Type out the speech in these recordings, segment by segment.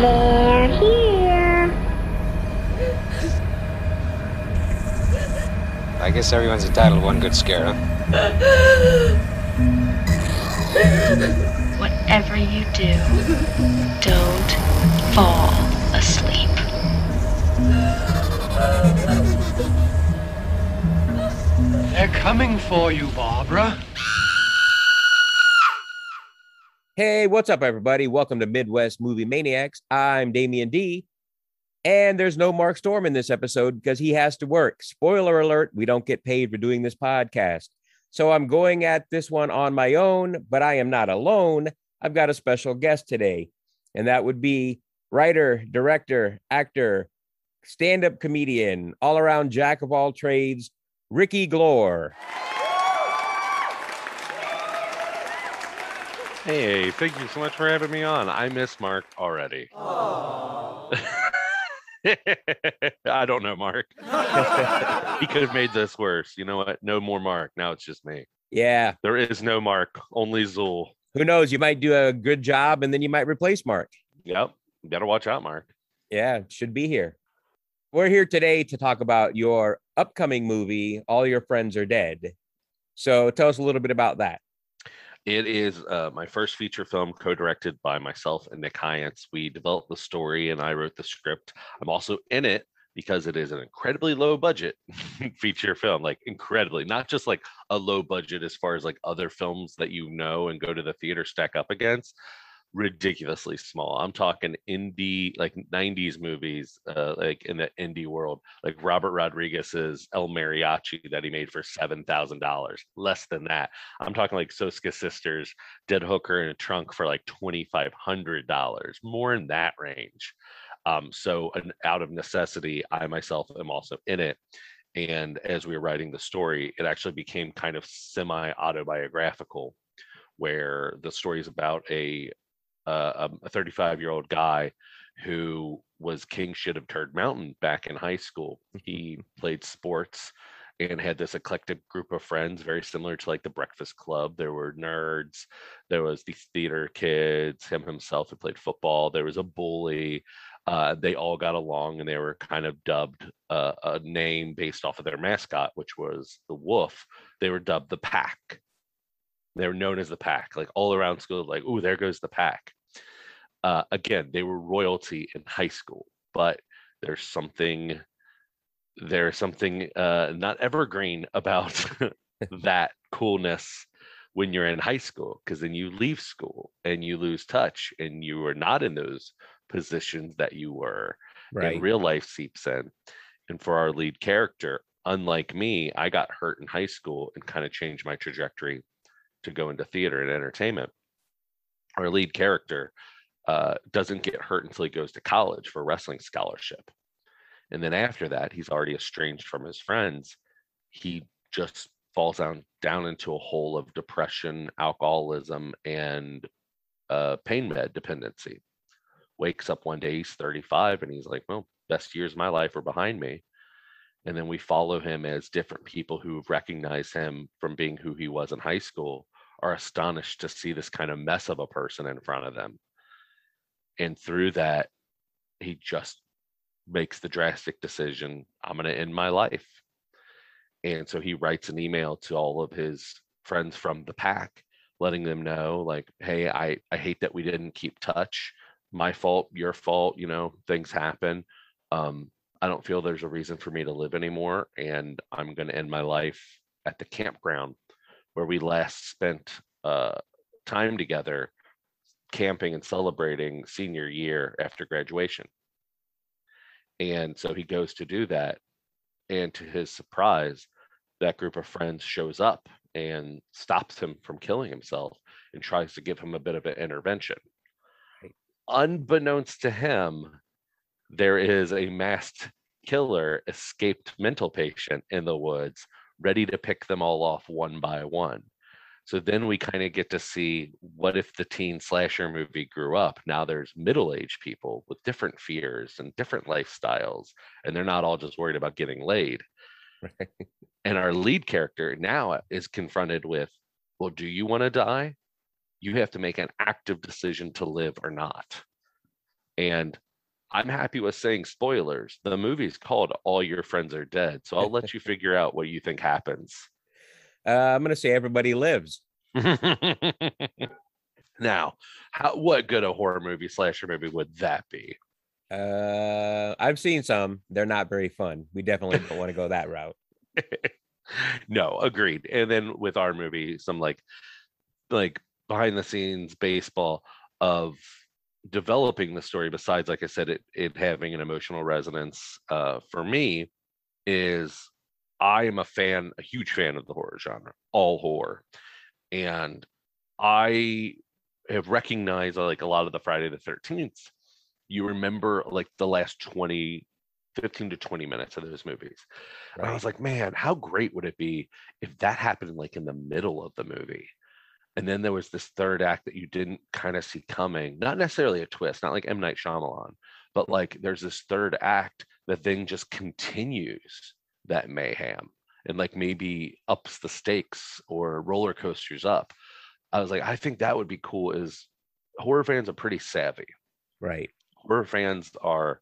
They're here. I guess everyone's entitled to one good scare, huh? Whatever you do, don't fall asleep. They're coming for you, Barbara. Hey, what's up, everybody? Welcome to Midwest Movie Maniacs. I'm Damien D. And there's no Mark Storm in this episode because he has to work. Spoiler alert, we don't get paid for doing this podcast. So I'm going at this one on my own, but I am not alone. I've got a special guest today, and that would be writer, director, actor, stand up comedian, all around jack of all trades, Ricky Glore. Hey, thank you so much for having me on. I miss Mark already. I don't know, Mark. he could have made this worse. You know what? No more Mark. Now it's just me. Yeah, There is no Mark, only Zuul. who knows? You might do a good job and then you might replace Mark. Yep. Better watch out, Mark. Yeah, should be here. We're here today to talk about your upcoming movie, All Your Friends Are Dead. So tell us a little bit about that. It is uh, my first feature film co-directed by myself and Nick Hyance. We developed the story and I wrote the script. I'm also in it because it is an incredibly low budget feature film, like incredibly, not just like a low budget as far as like other films that you know and go to the theater stack up against. Ridiculously small. I'm talking indie, like 90s movies, uh, like in the indie world, like Robert Rodriguez's El Mariachi that he made for $7,000. Less than that. I'm talking like Soska Sisters, Dead Hooker in a Trunk for like $2,500, more in that range. Um, so, an, out of necessity, I myself am also in it. And as we were writing the story, it actually became kind of semi autobiographical, where the story is about a uh, a 35 year old guy who was king shit of Turd Mountain back in high school. He played sports and had this eclectic group of friends, very similar to like the Breakfast Club. There were nerds, there was these theater kids, him himself who played football, there was a bully. Uh, they all got along and they were kind of dubbed uh, a name based off of their mascot, which was the wolf. They were dubbed the pack. They were known as the pack, like all around school, like, oh, there goes the pack. Uh, again, they were royalty in high school, but there's something there's something uh, not evergreen about that coolness when you're in high school because then you leave school and you lose touch and you are not in those positions that you were and real life seeps in. And for our lead character unlike me i got hurt in high school and kind of changed my trajectory to go into theater and entertainment. Our lead character uh, doesn't get hurt until he goes to college for wrestling scholarship and then after that, he's already estranged from his friends. He just falls down down into a hole of depression, alcoholism, and uh, pain med dependency. Wakes up one day, he's 35, and he's like, "Well, best years of my life are behind me." And then we follow him as different people who recognize him from being who he was in high school are astonished to see this kind of mess of a person in front of them. And through that, he just makes the drastic decision i'm going to end my life. And so he writes an email to all of his friends from the pack letting them know like hey i i hate that we didn't keep touch. My fault your fault you know things happen. Um i don't feel there's a reason for me to live anymore and i'm going to end my life at the campground where we last spent uh time together camping and celebrating senior year after graduation and so he goes to do that. And to his surprise, that group of friends shows up and stops him from killing himself and tries to give him a bit of an intervention. Right. Unbeknownst to him, there is a masked killer, escaped mental patient in the woods, ready to pick them all off one by one. So then we kind of get to see what if the teen slasher movie grew up. Now there's middle aged people with different fears and different lifestyles, and they're not all just worried about getting laid. Right. And our lead character now is confronted with, well, do you want to die? You have to make an active decision to live or not. And I'm happy with saying spoilers. The movie's called All Your Friends Are Dead. So I'll let you figure out what you think happens. Uh, I'm gonna say everybody lives. now, how what good a horror movie slasher movie would that be? Uh, I've seen some. They're not very fun. We definitely don't want to go that route. no, agreed. And then with our movie, some like like behind the scenes baseball of developing the story besides like i said it, it having an emotional resonance uh, for me is i am a fan a huge fan of the horror genre all horror and i have recognized like a lot of the friday the 13th you remember like the last 20 15 to 20 minutes of those movies. And i was like man how great would it be if that happened like in the middle of the movie? And then there was this third act that you didn't kind of see coming. Not necessarily a twist, not like M. Night Shyamalan, but mm. like there's this third act that then just continues that mayhem and like maybe ups the stakes or roller coasters up. I was like, I think that would be cool. Is horror fans are pretty savvy, right? Horror fans are.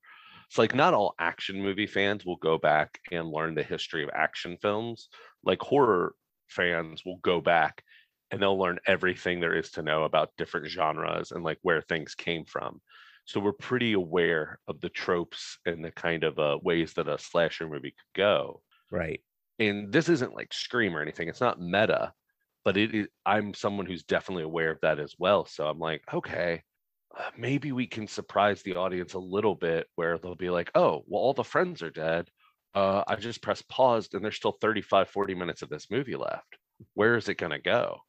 It's like not all action movie fans will go back and learn the history of action films. Like horror fans will go back and they'll learn everything there is to know about different genres and like where things came from. So we're pretty aware of the tropes and the kind of uh, ways that a slasher movie could go. Right. And this isn't like Scream or anything. It's not meta, but it is, I'm someone who's definitely aware of that as well. So I'm like, okay, uh, maybe we can surprise the audience a little bit where they'll be like, oh, well, all the friends are dead. Uh, I just pressed paused and there's still 35, 40 minutes of this movie left. Where is it going to go?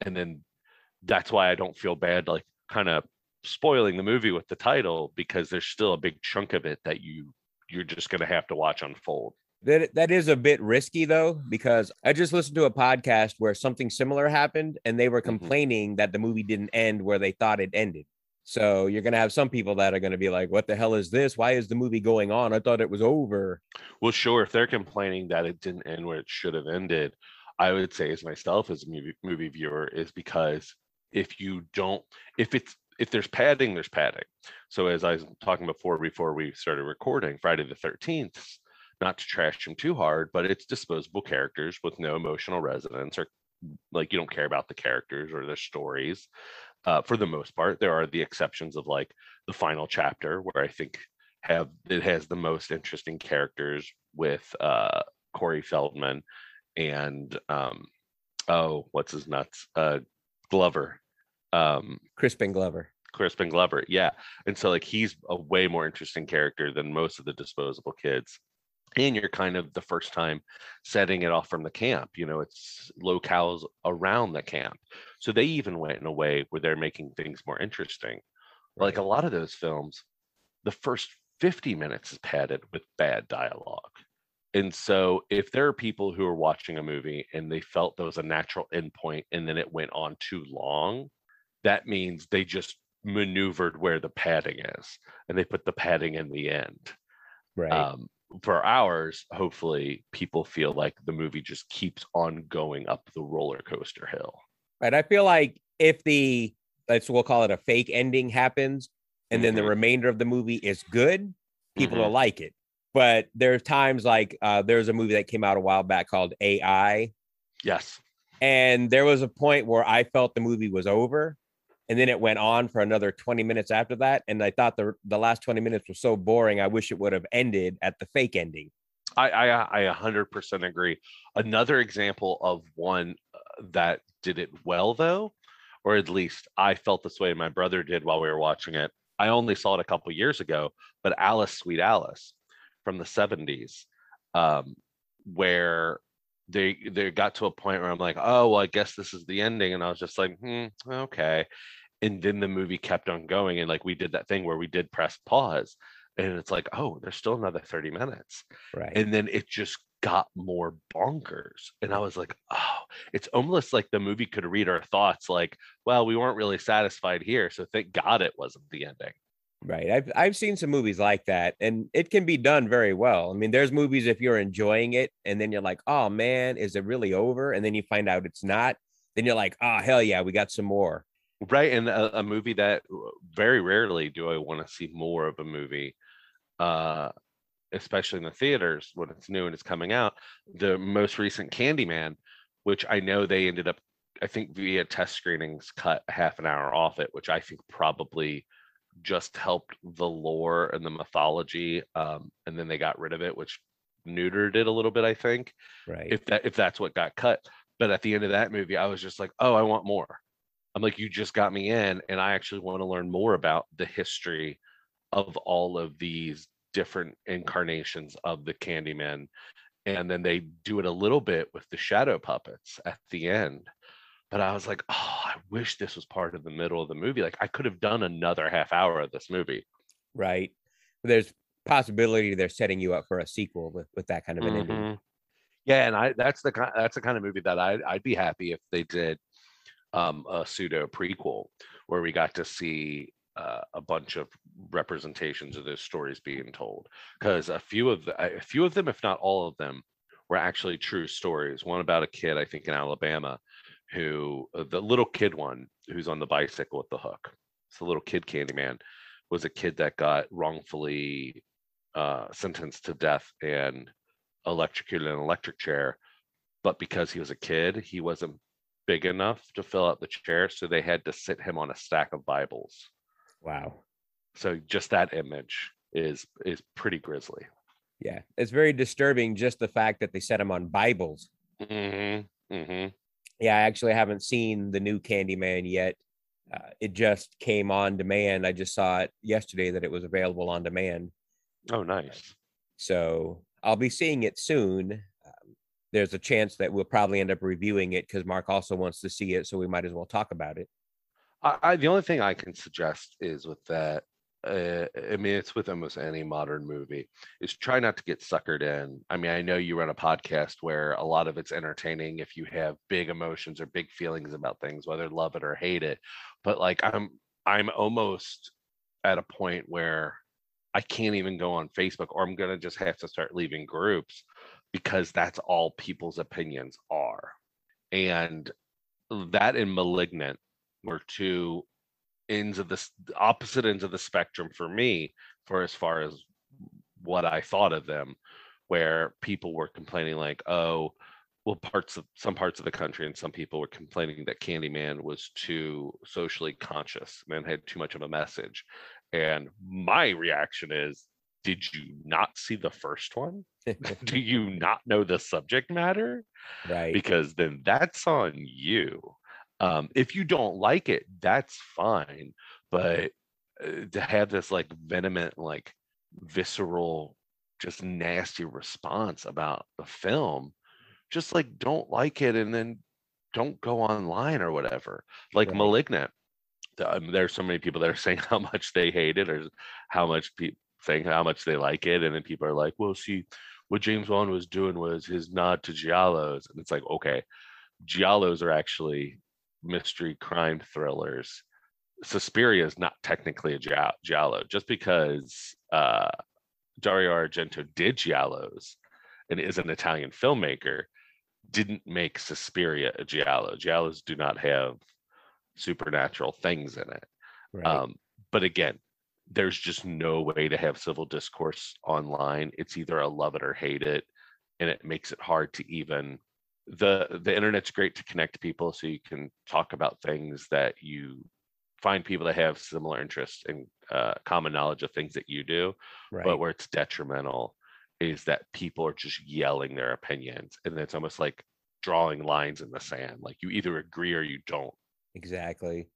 and then that's why I don't feel bad like kind of spoiling the movie with the title because there's still a big chunk of it that you you're just going to have to watch unfold. That that is a bit risky though because I just listened to a podcast where something similar happened and they were Mm-hmm. complaining that the movie didn't end where they thought it ended. So you're going to have some people that are going to be like what the hell is this? Why is the movie going on? I thought it was over. Well, sure, if they're complaining that it didn't end where it should have ended, I would say as myself as a movie movie viewer is because if you don't if it's if there's padding, there's padding. So as I was talking before before we started recording, Friday the 13th, not to trash them too hard, but it's disposable characters with no emotional resonance or like you don't care about the characters or their stories. Uh, for the most part, there are the exceptions of like the final chapter where I think have it has the most interesting characters with uh Corey Feldman and um oh what's his nuts uh Glover um Crispin Glover. Crispin Glover yeah. And so like he's a way more interesting character than most of the disposable kids. And you're kind of the first time setting it off from the camp you know it's locales around the camp. So they even went in a way where they're making things more interesting. Like a lot of those films the first 50 minutes is padded with bad dialogue. And so if there are people who are watching a movie and they felt there was a natural endpoint and then it went on too long that means they just maneuvered where the padding is and they put the padding in the end Right. um, for ours hopefully people feel like the movie just keeps on going up the roller coaster hill right. I feel like if the let's we'll call it a fake ending happens and then the Mhm. remainder of the movie is good, people Mhm. will like it. But there's times like uh, there's a movie that came out a while back called AI, yes and there was a point where I felt the movie was over, and then it went on for another 20 minutes after that, and I thought the the last 20 minutes was so boring. I wish it would have ended at the fake ending. I, I I 100% agree. Another example of one uh, that did it well, though, or at least I felt this way. My brother did while we were watching it. I only saw it a couple years ago, but Alice, Sweet Alice, from the 70s, um, where they they got to a point where I'm like, oh well, I guess this is the ending, and I was just like, hmm, okay. And then the movie kept on going, and like we did that thing where we did press pause, and it's like, oh, there's still another 30 minutes Right. and then it just got more bonkers and i was like oh it's almost like the movie could read our thoughts like well we weren't really satisfied here so thank god it wasn't the ending Right. I've I've seen some movies like that and it can be done very well. I mean, there's movies if you're enjoying it and then you're like, "Oh man, is it really over?" and then you find out it's not, then you're like, "Oh, hell yeah, we got some more." right and a, a movie that uh, very rarely do i want to see more of a movie uh especially in the theaters when it's new and it's coming out the most recent candyman which i know they ended up i think via test screenings cut half an hour off it which i think probably just helped the lore and the mythology um and then they got rid of it which neutered it a little bit i think Right. if that if that's what got cut. But at the end of that movie, I was just like, oh, I want more. I'm like, you just got me in, and I actually want to learn more about the history of all of these different incarnations of the Candyman. And then they do it a little bit with the shadow puppets at the end. But I was like, oh, I wish this was part of the middle of the movie. Like I could have done another half hour of this movie. right. There's possibility they're setting you up for a sequel with with that kind of an ending. Mhm. Yeah, and I that's the kind that's the kind of movie that I I'd be happy if they did um a pseudo prequel where we got to see uh, a bunch of representations of those stories being told because a few of the, a few of them if not all of them were actually true stories one about a kid i think in alabama who uh, the little kid one who's on the bicycle with the hook it's the little kid candyman was a kid that got wrongfully uh, sentenced to death and electrocuted in an electric chair but because he was a kid he wasn't big enough to fill out the chair so they had to sit him on a stack of bibles Wow. so just that image is is pretty grisly Yeah. It's very disturbing just the fact that they set him on Bibles. mm-hmm, mm-hmm. Yeah, I actually haven't seen the new Candyman yet. Uh, it just came on demand. I just saw it yesterday that it was available on demand. oh nice So I'll be seeing it soon. Um, there's a chance that we'll probably end up reviewing it because Mark also wants to see it. So we might as well talk about it. I, I the only thing I can suggest is with that. Uh, I mean, it's with almost any modern movie. Is try not to get suckered in. I mean, I know you run a podcast where a lot of it's entertaining if you have big emotions or big feelings about things, whether love it or hate it. But like, I'm I'm almost at a point where I can't even go on Facebook, or I'm gonna just have to start leaving groups because that's all people's opinions are, and that and malignant were two ends of the opposite ends of the spectrum for me for as far as what I thought of them where people were complaining like oh well parts of some parts of the country and some people were complaining that Candyman was too socially conscious and had too much of a message and my reaction is did you not see the first one do you not know the subject matter right. because then that's on you. Um, if you don't like it, that's fine. But uh, to have this like vehement, like visceral, just nasty response about the film, just like don't like it and then don't go online or whatever. Like Right. Malignant, the- um, there's so many people that are saying how much they hate it or how much people saying how much they like it, and then people are like, "Well, see, what James Wan was doing was his nod to giallos," and it's like, okay, giallos are actually mystery crime thrillers. Suspiria is not technically a giallo, just because uh, Dario Argento did giallos and is an Italian filmmaker, didn't make Suspiria a giallo. Giallos do not have supernatural things in it. right. Um, but again, there's just no way to have civil discourse online. It's either a love it or hate it, and it makes it hard to even the the internet's great to connect people so you can talk about things that you find people that have similar interests and uh, common knowledge of things that you do right. but where it's detrimental is that people are just yelling their opinions and it's almost like drawing lines in the sand like you either agree or you don't Exactly.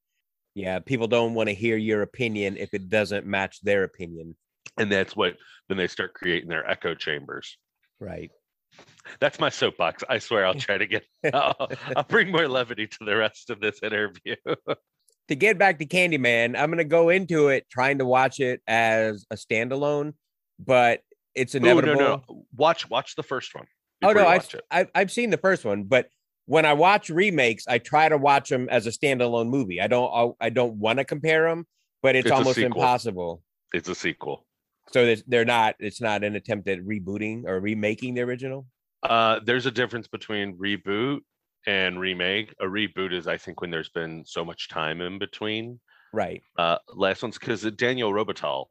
Yeah, people don't want to hear your opinion if it doesn't match their opinion. and that's what then they start creating their echo chambers Right. That's my soapbox i swear i'll try to get i'll, I'll bring more levity to the rest of this interview To get back to Candyman, I'm going to go into it trying to watch it as a standalone, but it's Ooh, inevitable. no no watch watch the first one. Oh, before no, I've. I've I've seen the first one, but when I watch remakes, I try to watch them as a standalone movie. I don't I don't want to compare them, but it's, It's almost impossible. it's a sequel So they're not. It's not an attempt at rebooting or remaking the original. uh there's a difference between reboot and remake. A reboot is, I think, when there's been so much time in between. Right. Uh, last one's because Daniel Robitaille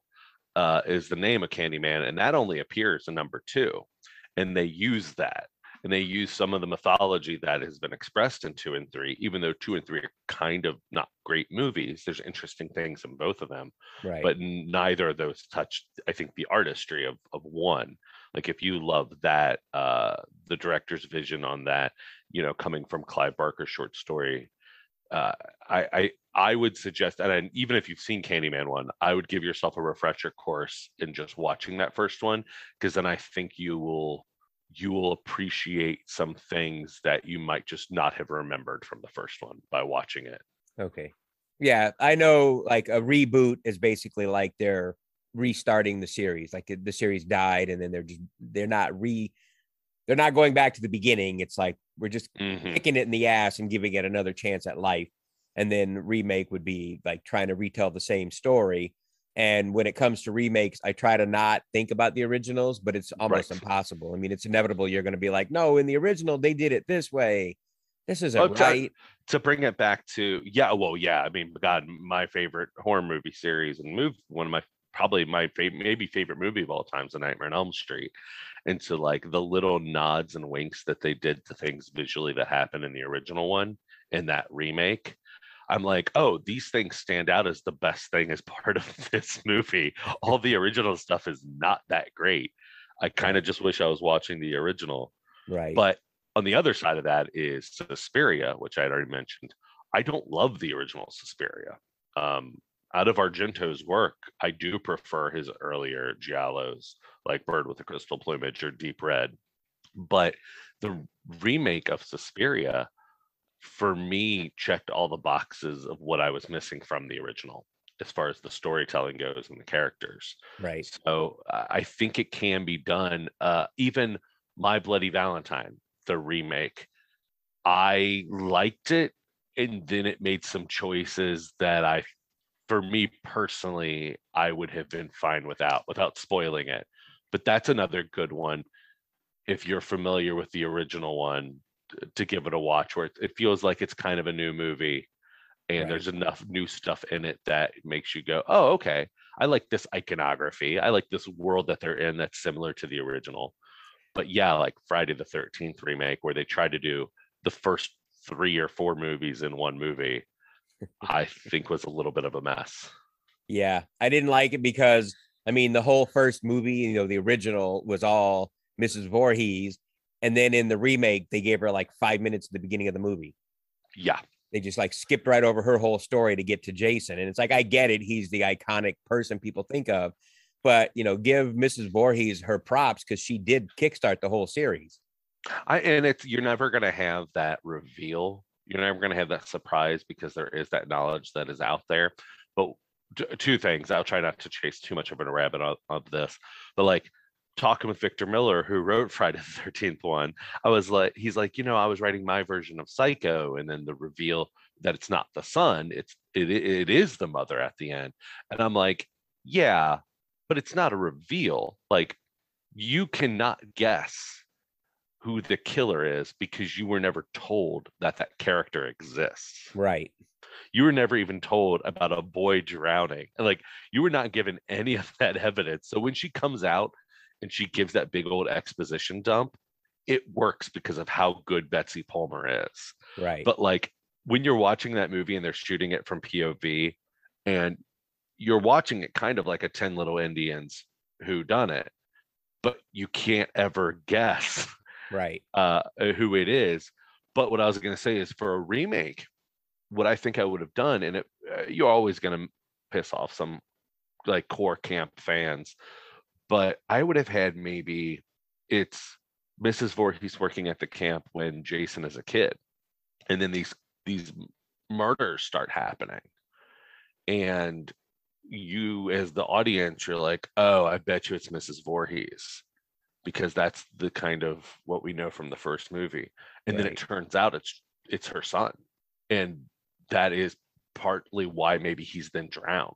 uh, is the name of Candyman, and that only appears in number two, and they use that, and they use some of the mythology that has been expressed in two and three, even though two and three are kind of not great movies. There's interesting things in both of them, Right. but neither of those touch, I think, the artistry of of one. Like if you love that, uh, the director's vision on that, you know, coming from Clive Barker's short story, uh, I, I I would suggest, and I- even if you've seen Candyman one, I would give yourself a refresher course in just watching that first one, because then I think you will you will appreciate some things that you might just not have remembered from the first one by watching it. Okay. Yeah, I know like a reboot is basically like they're restarting the series. Like the series died and then they're just they're not re they're not going back to the beginning. It's like we're just Mhm. kicking it in the ass and giving it another chance at life. And then remake would be like trying to retell the same story. And when it comes to remakes, I try to not think about the originals, but it's almost Right. impossible. I mean, it's inevitable. You're going to be like, no, in the original, they did it this way. This isn't Oh, right. to bring it back to yeah well yeah i mean god my favorite horror movie series and move one of my probably my favorite maybe favorite movie of all times The nightmare on elm street and to like the little nods and winks that they did to things visually that happened in the original one and that remake i'm like oh these things stand out as the best thing as part of this movie all the original stuff is not that great i kind of just wish i was watching the original Right. but on the other side of that is Suspiria, which I had already mentioned. I don't love the original Suspiria. Um, out of Argento's work, I do prefer his earlier giallos, like Bird with a Crystal Plumage or Deep Red. But the remake of Suspiria, for me, checked all the boxes of what I was missing from the original, as far as the storytelling goes and the characters. right. So uh, I think it can be done. Uh, even My Bloody Valentine, the remake, I liked it, and then it made some choices that I, for me personally, I would have been fine without, without spoiling it. But that's another good one. If you're familiar with the original one, to give it a watch, where it, feels like it's kind of a new movie, and Right. there's enough new stuff in it that makes you go, "Oh, okay." I like this iconography. I like this world that they're in that's similar to the original. But yeah, like Friday the 13th remake, where they tried to do the first three or four movies in one movie, I think was a little bit of a mess. Yeah, I didn't like it because I mean the whole first movie, you know, the original was all Mrs. Voorhees, and then in the remake they gave her like five minutes at the beginning of the movie. Yeah. They just like skipped right over her whole story to get to Jason, and it's like I get it, he's the iconic person people think of, but you know, give Mrs. Voorhees her props because she did kickstart the whole series. I and it's you're never gonna have that reveal. You're never gonna have that surprise because there is that knowledge that is out there. But two things. I'll try not to chase too much of a rabbit of, of this, but like talking with Victor Miller, who wrote Friday the Thirteenth one, I was like, he's like, you know, I was writing my version of Psycho, and then the reveal that it's not the son, it's it it is the mother at the end, and I'm like, yeah, but it's not a reveal. Like you cannot guess who the killer is because you were never told that that character exists. Right. You were never even told about a boy drowning. And like you were not given any of that evidence. So when she comes out and she gives that big old exposition dump, it works because of how good Betsy Palmer is. Right. But like when you're watching that movie and they're shooting it from POV and you're watching it kind of like a 10 little Indians who done it, but you can't ever guess right. uh, who it is. But what I was going to say is for a remake, what I think I would have done, and it, uh, you're always going to piss off some like core camp fans, but I would have had maybe it's Mrs. Voorhees working at the camp when Jason is a kid, and then these these murders start happening, and you as the audience, you're like, oh, I bet you it's Mrs. Voorhees because that's the kind of what we know from the first movie and then it turns out it's it's her son and that is partly why maybe he's then drowned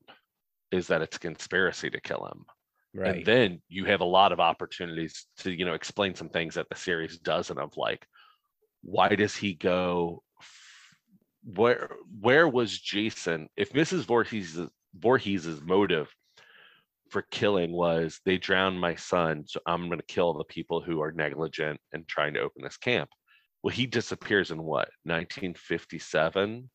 is that it's a conspiracy to kill him Right. and then you have a lot of opportunities to you know explain some things that the series doesn't of like why does he go where where was Jason if Mrs. Voorhees Voorhees's motive for killing was they drowned my son so I'm going to kill the people who are negligent and trying to open this camp. Well, he disappears in what 1957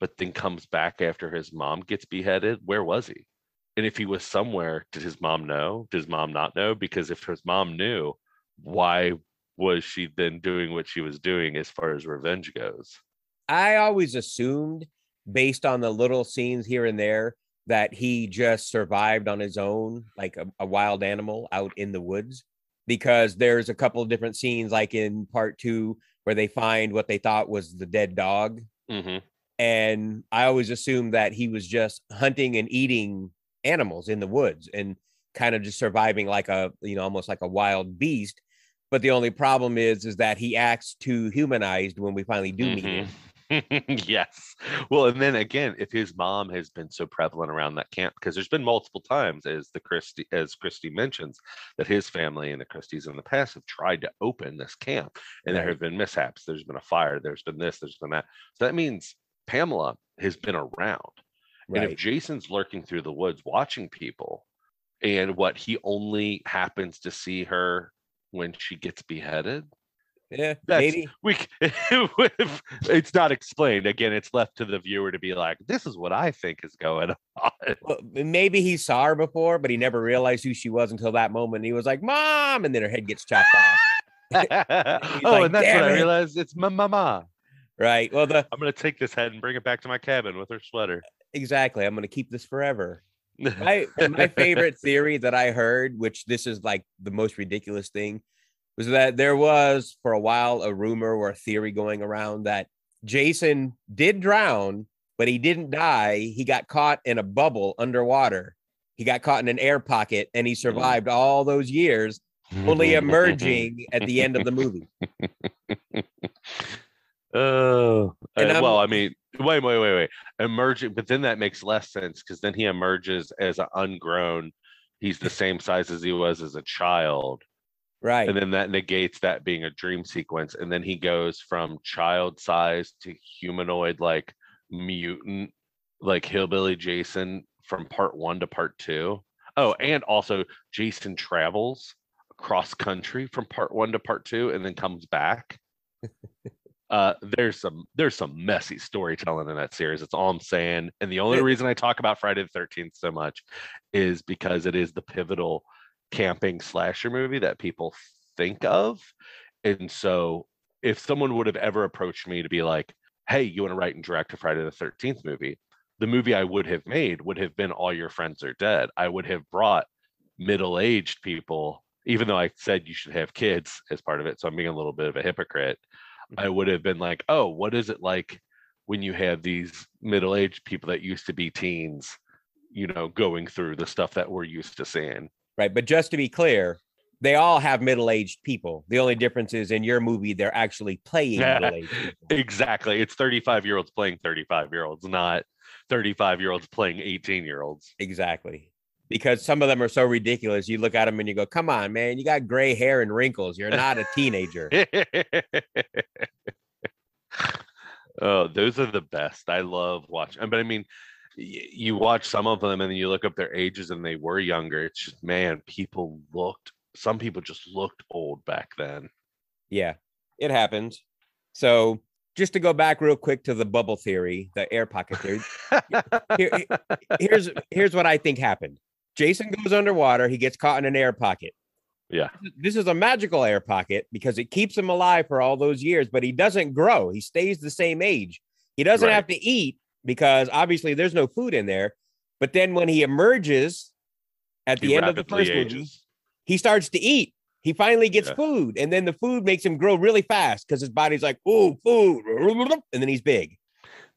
but then comes back after his mom gets beheaded. Where was he? And if he was somewhere, did his mom know? Did his mom not know? Because if his mom knew, why was she then doing what she was doing as far as revenge goes? I always assumed, based on the little scenes here and there, that he just survived on his own, like a, a wild animal out in the woods. Because there's a couple of different scenes, like in part two, where they find what they thought was the dead dog. hmm And I always assumed that he was just hunting and eating animals in the woods and kind of just surviving like a, you know, almost like a wild beast. But the only problem is, is that he acts too humanized when we finally do meet him. Mhm. yes. Well, and then again, if his mom has been so prevalent around that camp, because there's been multiple times, as the Christy, as Christy mentions, that his family and the Christys in the past have tried to open this camp, and there have been mishaps. There's been a fire. There's been this. There's been that. So that means Pamela has been around. And if Jason's lurking through the woods watching people, and what he only happens to see her when she gets beheaded, Yeah, That's- maybe. we it's not explained again it's left to the viewer to be like this is what i think is going on Well, maybe he saw her before, but he never realized who she was until that moment. He was like, "Mom," and then her head gets chopped off. oh like, and that's "Damn what i realized it's my mama Right. Well, the i'm gonna take this head and bring it back to my cabin with her sweater exactly. I'm going to keep this forever. My my favorite theory that I heard, which this is like the most ridiculous thing, was that there was for a while a rumor or a theory going around that Jason did drown, but he didn't die. He got caught in a bubble underwater. He got caught in an air pocket and he survived all those years, only emerging at the end of the movie. Oh, And uh, well, I mean, wait, wait, wait, wait. Emerging, but then that makes less sense because then he emerges as an ungrown. He's the same size as he was as a child, Right. and then that negates that being a dream sequence. And then he goes from child size to humanoid, like mutant, like hillbilly Jason from part one to part two. Oh, and also Jason travels across country from part one to part two, and then comes back uh there's some there's some messy storytelling in that series that's all i'm saying and the only reason i talk about friday the 13th so much is because it is the pivotal camping slasher movie that people think of and so if someone would have ever approached me to be like hey you want to write and direct a friday the 13th movie? The movie i would have made would have been all your friends are dead. I would have brought middle-aged people even though i said you should have kids as part of it so i'm being a little bit of a hypocrite I would have been like, oh, what is it like when you have these middle aged people that used to be teens, you know, going through the stuff that we're used to seeing? Right. But just to be clear, they all have middle aged people. The only difference is in your movie, they're actually playing middle aged. Exactly. It's 35 year olds playing 35 year olds, not 35 year olds playing 18 year olds. Exactly. Because some of them are so ridiculous. You look at them and you go, come on, man, you got gray hair and wrinkles. You're not a teenager. oh, those are the best. I love watching. But I mean, y- you watch some of them and then you look up their ages and they were younger. It's just, man, people looked, some people just looked old back then. Yeah, it happens. So just to go back real quick to the bubble theory, the air pocket theory. Here- here's here's what I think happened. Jason goes underwater. He gets caught in an air pocket. Yeah. This is a magical air pocket because it keeps him alive for all those years, but he doesn't grow. He stays the same age. He doesn't Right. have to eat because obviously there's no food in there. But then when he emerges at the He end of the first movie, he starts to eat. He finally gets Yeah. food, and then the food makes him grow really fast because his body's like, "Ooh, food," and then he's big.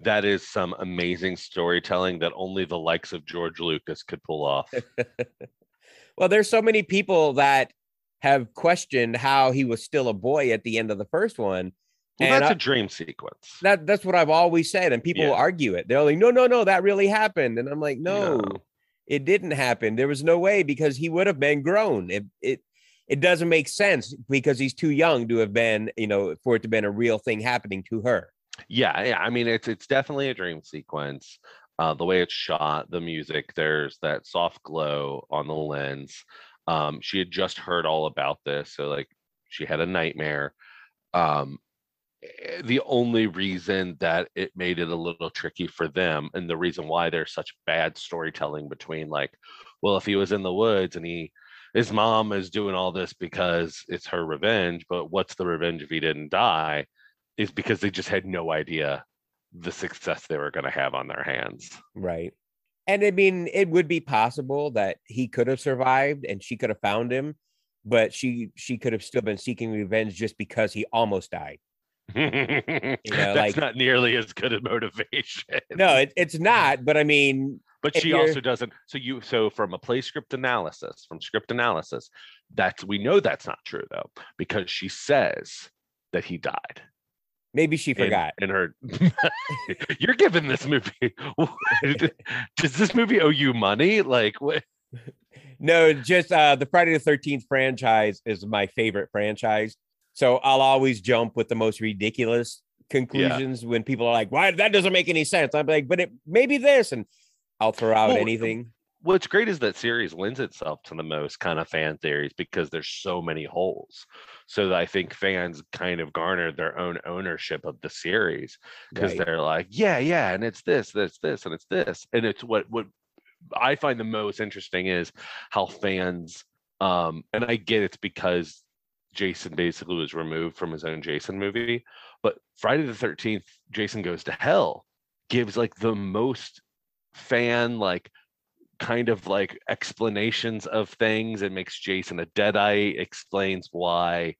That is some amazing storytelling that only the likes of George Lucas could pull off. Well, there's so many people that have questioned how he was still a boy at the end of the first one. Well, And that's I- a dream sequence. That that's what I've always said, and people Yeah. argue it. They're like, "No, no, no, that really happened," and I'm like, "No, No. it didn't happen. There was no way because he would have been grown. It, it it doesn't make sense because he's too young to have been, you know, for it to have been a real thing happening to her. Yeah, yeah. I mean, it's it's definitely a dream sequence. Uh, the way it's shot, the music, there's that soft glow on the lens. Um, she had just heard all about this, so like she had a nightmare. Um, eh, the only reason that it made it a little tricky for them, and the reason why there's such bad storytelling between like, well, if he was in the woods and he his mom is doing all this because it's her revenge, but what's the revenge if he didn't die? Is because they just had no idea the success they were going to have on their hands. Right. And I mean, it would be possible that he could have survived and she could have found him, but she she could have still been seeking revenge just because he almost died. That's like- not nearly as good a motivation. No, it, it's not. But I mean, but she also doesn't. So you so from a play script analysis, from script analysis, that's we know that's not true though because she says that he died. Maybe she forgot. in her. You're giving this movie. Does this movie owe you money? Like what? No, just uh the Friday the 13th franchise is my favorite franchise. So I'll always jump with the most ridiculous conclusions when people are like, why that doesn't make any sense. I'm like, but it maybe this, and I'll throw out Well, anything. What's great is that series lends itself to the most kind of fan theories because there's so many holes. So that I think fans kind of garnered their own ownership of the series because Right. they're like, yeah, yeah, and it's this, this, this, and it's this, and it's what what I find the most interesting is how fans, um, and I get it's because Jason basically was removed from his own Jason movie, but Friday the Thirteenth, Jason Goes to Hell, gives like the most fan like kind of like explanations of things. It makes Jason a deadite, explains why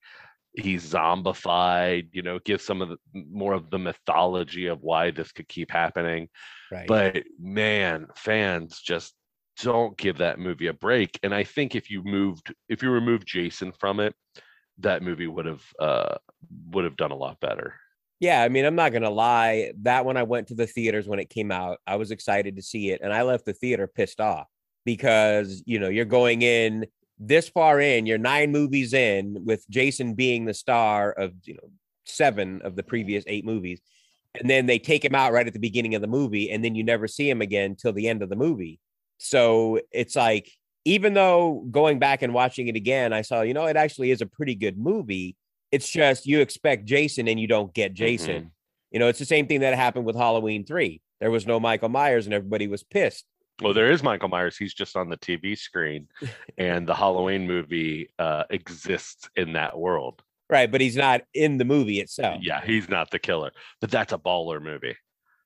he's zombified, you know, gives some of the more of the mythology of why this could keep happening. Right. But man, fans just don't give that movie a break. And I think if you moved, if you removed Jason from it, that movie would have uh would have done a lot better. Yeah, I mean, I'm not gonna lie. That when I went to the theaters when it came out, I was excited to see it, and I left the theater pissed off because you know you're going in this far in, you're nine movies in with Jason being the star of you know seven of the previous eight movies, and then they take him out right at the beginning of the movie, and then you never see him again till the end of the movie. So it's like, even though going back and watching it again, I saw, you know, it actually is a pretty good movie. It's just you expect Jason and you don't get Jason. You know, it's the same thing that happened with Halloween 3. There was no Michael Myers and everybody was pissed. Well, there is Michael Myers. He's just on the TV screen, and the Halloween movie uh, exists in that world. Right. But he's not in the movie itself. Yeah, he's not the killer, but that's a baller movie.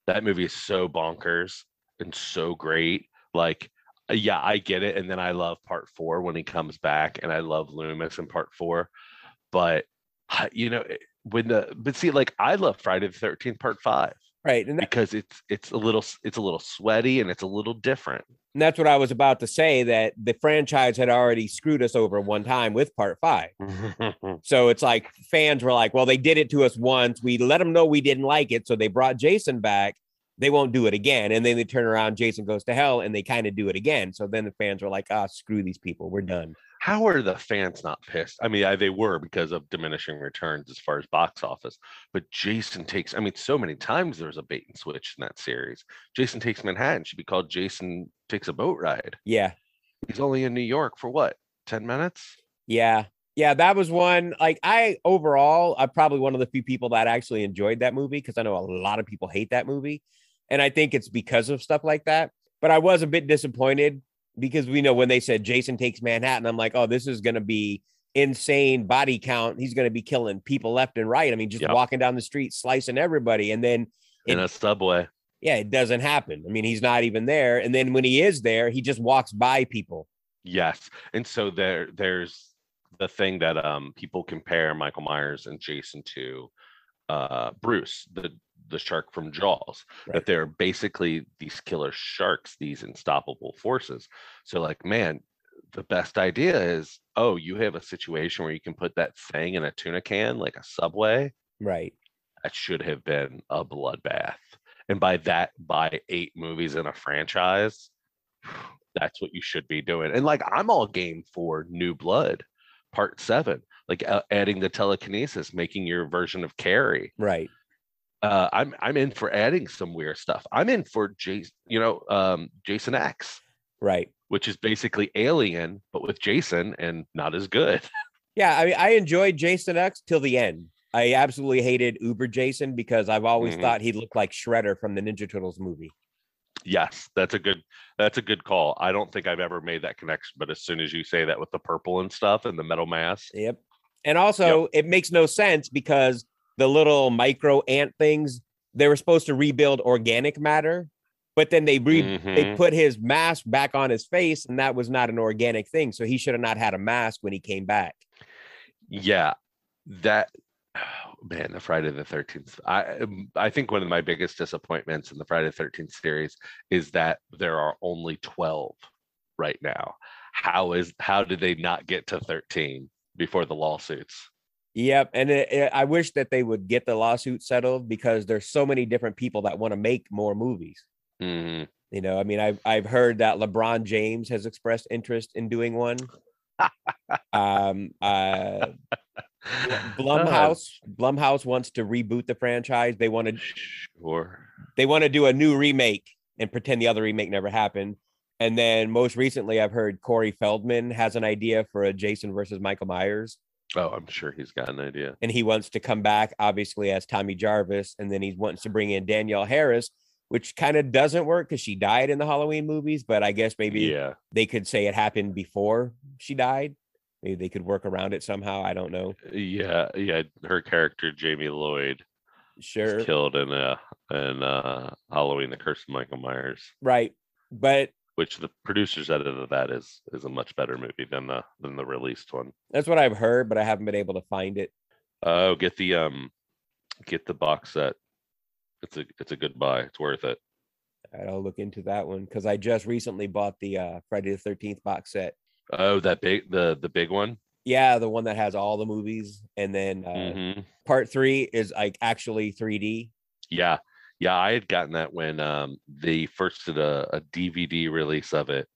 That movie is so bonkers and so great. Like, yeah, I get it. And then I love part four when he comes back, and I love Loomis in part four. But you know, when the but see, like I love Friday the Thirteenth Part Five Right. And, that- because it's it's a little it's a little sweaty and it's a little different. and that's what I was about to say that the franchise had already screwed us over one time with part five. So it's like fans were like, well, they did it to us once. We let them know we didn't like it. So they brought Jason back. They won't do it again. And then they turn around, Jason goes to hell, and they kind of do it again. So then the fans were like, ah, screw these people. We're done. How are the fans not pissed? I mean, I, they were because of diminishing returns as far as box office. But Jason takes, I mean, so many times there was a bait and switch in that series. Jason Takes Manhattan should be called Jason Takes a Boat Ride. Yeah. He's only in New York for what, 10 minutes? Yeah. Yeah. That was one. Like, I overall, I'm probably one of the few people that actually enjoyed that movie because I know a lot of people hate that movie. And I think it's because of stuff like that. But I was a bit disappointed because we know when they said Jason takes Manhattan, I'm like, oh, this is going to be insane body count. He's going to be killing people left and right. I mean, just Yep. walking down the street, slicing everybody. And then, In a subway. yeah, it doesn't happen. I mean, he's not even there. And then when he is there, he just walks by people. Yes. And so there there's the thing that um people compare Michael Myers and Jason to uh Bruce, the the shark from Jaws, Right. that they're basically these killer sharks, these unstoppable forces. So like, man, the best idea is, oh, you have a situation where you can put that thing in a tuna can like a subway. Right. That should have been a bloodbath. And by that, by eight movies in a franchise, that's what you should be doing. And like, I'm all game for new blood, part seven, like uh, adding the telekinesis, making your version of Carrie. Right. Uh, I'm I'm in for adding some weird stuff. I'm in for Jason, you know, um, Jason X, Right. which is basically Alien, but with Jason and not as good. Yeah, I mean, I enjoyed Jason X till the end. I absolutely hated Uber Jason because I've always Mhm. thought he looked like Shredder from the Ninja Turtles movie. yes, that's a good that's a good call. I don't think I've ever made that connection, but as soon as you say that with the purple and stuff and the metal mask, Yep. And also, it makes no sense because the little micro ant things, they were supposed to rebuild organic matter, but then they re- they Mhm. put his mask back on his face, and that was not an organic thing. So he should have not had a mask when he came back. Yeah, that oh, man, the Friday the Thirteenth. I um, I think one of my biggest disappointments in the Friday the Thirteenth series is that there are only twelve right now. How is how did they not get to thirteen before the lawsuits? Yep, and it, it- I wish that they would get the lawsuit settled because there's so many different people that want to make more movies. Mhm. You know, I mean, I've I've heard that LeBron James has expressed interest in doing one. um, uh, Blumhouse Blumhouse wants to reboot the franchise. They want to Sure. they want to do a new remake and pretend the other remake never happened. And then most recently, I've heard Corey Feldman has an idea for a Jason versus Michael Myers, Oh, I'm sure he's got an idea. and he wants to come back obviously as Tommy Jarvis, and then he wants to bring in Danielle Harris, which kind of doesn't work because she died in the Halloween movies. But I guess maybe Yeah. they could say it happened before she died. Maybe they could work around it somehow. I don't know. Yeah, yeah. Her character Jamie Lloyd Sure, killed in uh in uh Halloween: The Curse of Michael Myers. right, but which the producers edit of that is is a much better movie than the than the released one. that's what I've heard. But I haven't been able to find it. Oh, get the um, get the box set. It's a it's a good buy. It's worth it. I'll look into that one because I just recently bought the uh, Friday the Thirteenth box set. Oh, that big the the big one. Yeah, the one that has all the movies, and then uh, hmm part three is like actually 3D. Yeah, yeah. I had gotten that when um they first did a, a DVD release of it,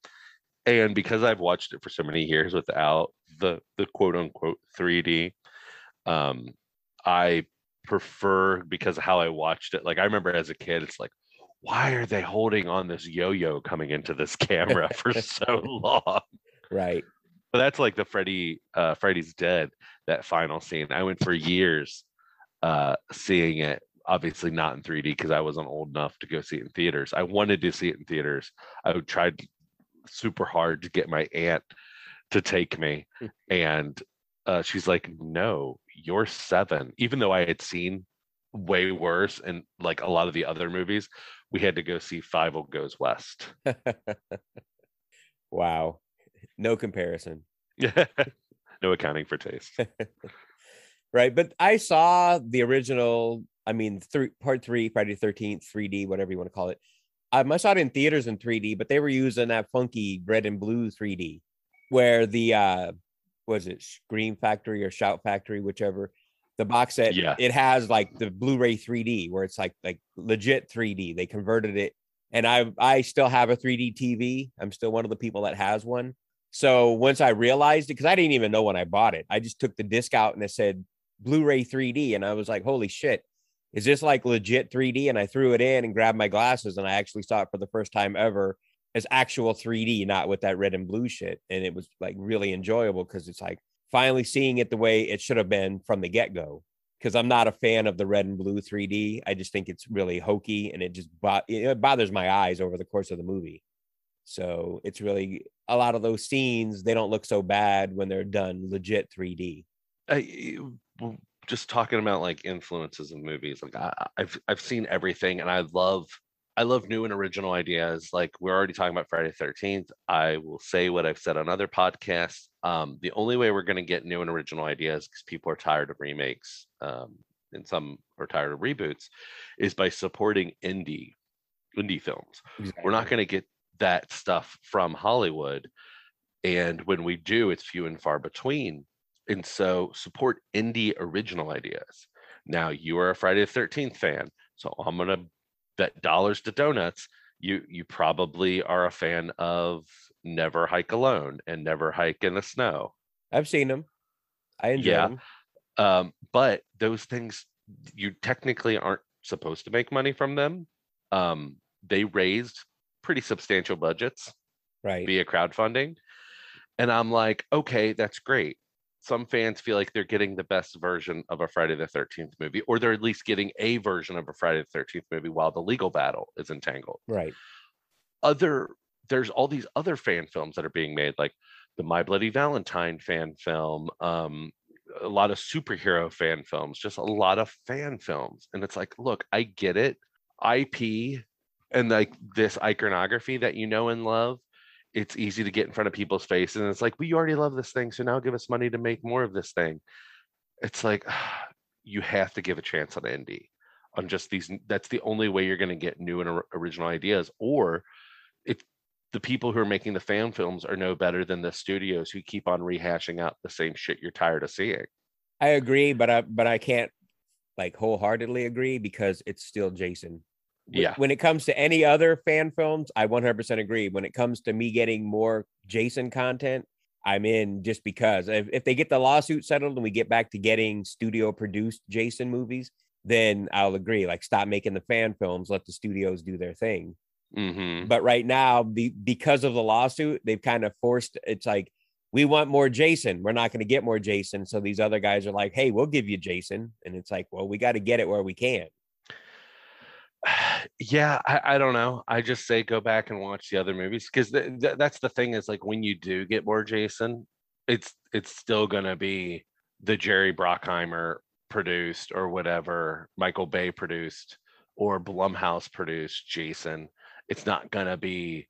and because I've watched it for so many years without the the quote unquote 3D, um, I prefer because of how I watched it. Like I remember as a kid, it's like, why are they holding on this yo-yo coming into this camera for so long? Right. But that's like the Freddy uh Freddy's Dead, that final scene. I went for years uh seeing it, obviously not in 3D because I wasn't old enough to go see it in theaters. I wanted to see it in theaters. I tried super hard to get my aunt to take me. and uh she's like, No, you're seven. Even though I had seen way worse and like a lot of the other movies, we had to go see Fievel Goes West. wow. No comparison. no accounting for taste. Right. But I saw the original, I mean, three, part three, Friday the 13th, 3D, whatever you want to call it. Um, I saw it in theaters in 3D, but they were using that funky red and blue 3D where the, uh, was it Scream Factory or Shout Factory, whichever the box set, Yeah. it has like the Blu-ray 3D where it's like, like legit 3D. They converted it. And I, I still have a 3D TV. I'm still one of the people that has one. So once I realized it, because I didn't even know when I bought it, I just took the disc out and it said Blu-ray 3D, and I was like, "Holy shit, is this like legit 3D?" And I threw it in and grabbed my glasses, and I actually saw it for the first time ever as actual 3D, not with that red and blue shit. And it was like really enjoyable because it's like finally seeing it the way it should have been from the get-go. Because I'm not a fan of the red and blue 3D. I just think it's really hokey, and it just bo- it bothers my eyes over the course of the movie. So it's really a lot of those scenes, they don't look so bad when they're done legit 3D. I, eh, w- just talking about like influences of movies like I, i've i've seen everything and i love i love new and original ideas like we're already talking about friday 13th i will say what i've said on other podcasts um, the only way we're going to get new and original ideas because people are tired of remakes um, and some are tired of reboots is by supporting indie indie films. We're not going to get that stuff from hollywood and when we do it's few and far between and so support indie original ideas now you are a friday the 13th fan so i'm going to bet dollars to donuts you you probably are a fan of never hike alone and never hike in the snow I've seen them. I enjoy Yeah. them. Um, but those things you technically aren't supposed to make money from them. Um, they raised pretty substantial budgets Right. via crowdfunding. And I'm like, okay, that's great. Some fans feel like they're getting the best version of a Friday the 13th movie, or they're at least getting a version of a Friday the 13th movie while the legal battle is entangled. Right. Other, there's all these other fan films that are being made, like the My Bloody Valentine fan film, um, a lot of superhero fan films, just a lot of fan films. And it's like, look, I get it. IP and like this iconography that you know and love, it's easy to get in front of people's faces. And it's like, we already love this thing. So now give us money to make more of this thing. It's like, you have to give a chance on indie on just these. That's the only way you're going to get new and original ideas. Or if the people who are making the fan films are no better than the studios who keep on rehashing out the same shit you're tired of seeing. I agree, but I but I can't like wholeheartedly agree because it's still Jason. Yeah. When it comes to any other fan films, I 100% agree. When it comes to me getting more Jason content, I'm in just because if, if they get the lawsuit settled and we get back to getting studio produced Jason movies, then I'll agree. Like, stop making the fan films, let the studios do their thing. hmm But right now, be, because of the lawsuit, they've kind of forced it's like, we want more Jason. We're not going to get more Jason. So these other guys are like, hey, we'll give you Jason. And it's like, well, we got to get it where we can. yeah I, I don't know. I just say go back and watch the other movies because th- th- that's the thing is like when you do get more jason it's it's still gonna be the jerry bruckheimer produced or whatever michael bay produced or blumhouse produced jason. It's not gonna be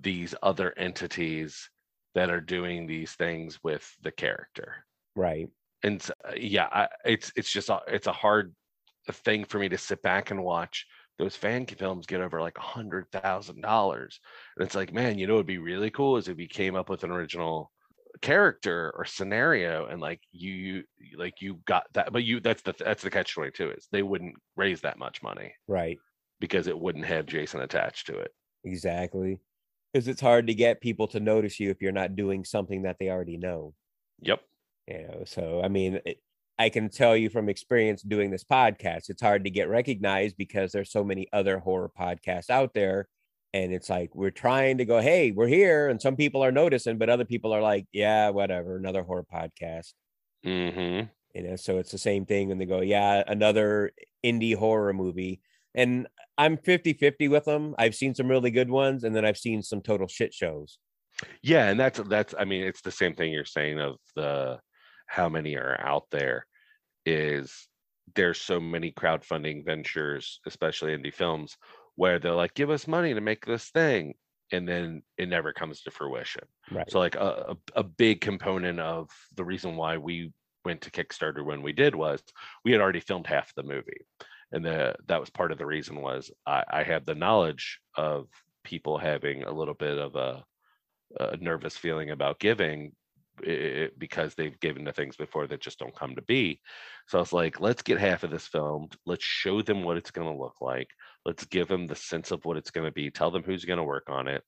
these other entities that are doing these things with the character. Right. and uh, yeah I, it's it's just a, it's a hard thing for me to sit back and watch those fan films get over like a hundred thousand dollars and it's like man you know it'd be really cool is if you came up with an original character or scenario and like you, you like you got that but you that's the that's the catch 22 is they wouldn't raise that much money Right. because it wouldn't have jason attached to it Exactly. Because it's hard to get people to notice you if you're not doing something that they already know. yep You know, so I mean, it, I can tell you from experience doing this podcast, it's hard to get recognized because there's so many other horror podcasts out there. And it's like we're trying to go, hey, we're here, and some people are noticing, but other people are like, yeah, whatever, another horror podcast. mm-hmm You know, so it's the same thing when they go, yeah, another indie horror movie. And I'm 50 50 with them. I've seen some really good ones, and then I've seen some total shit shows. Yeah, and that's that's I mean it's the same thing you're saying of the how many are out there is there's so many crowdfunding ventures, especially indie films, where they're like, give us money to make this thing. And then it never comes to fruition. Right. So like a, a, a big component of the reason why we went to Kickstarter when we did was we had already filmed half the movie. And the that was part of the reason was I, I had the knowledge of people having a little bit of a, a nervous feeling about giving because they've given to things before that just don't come to be. So I was like, let's get half of this filmed. Let's show them what it's going to look like. Let's give them the sense of what it's going to be. Tell them who's going to work on it.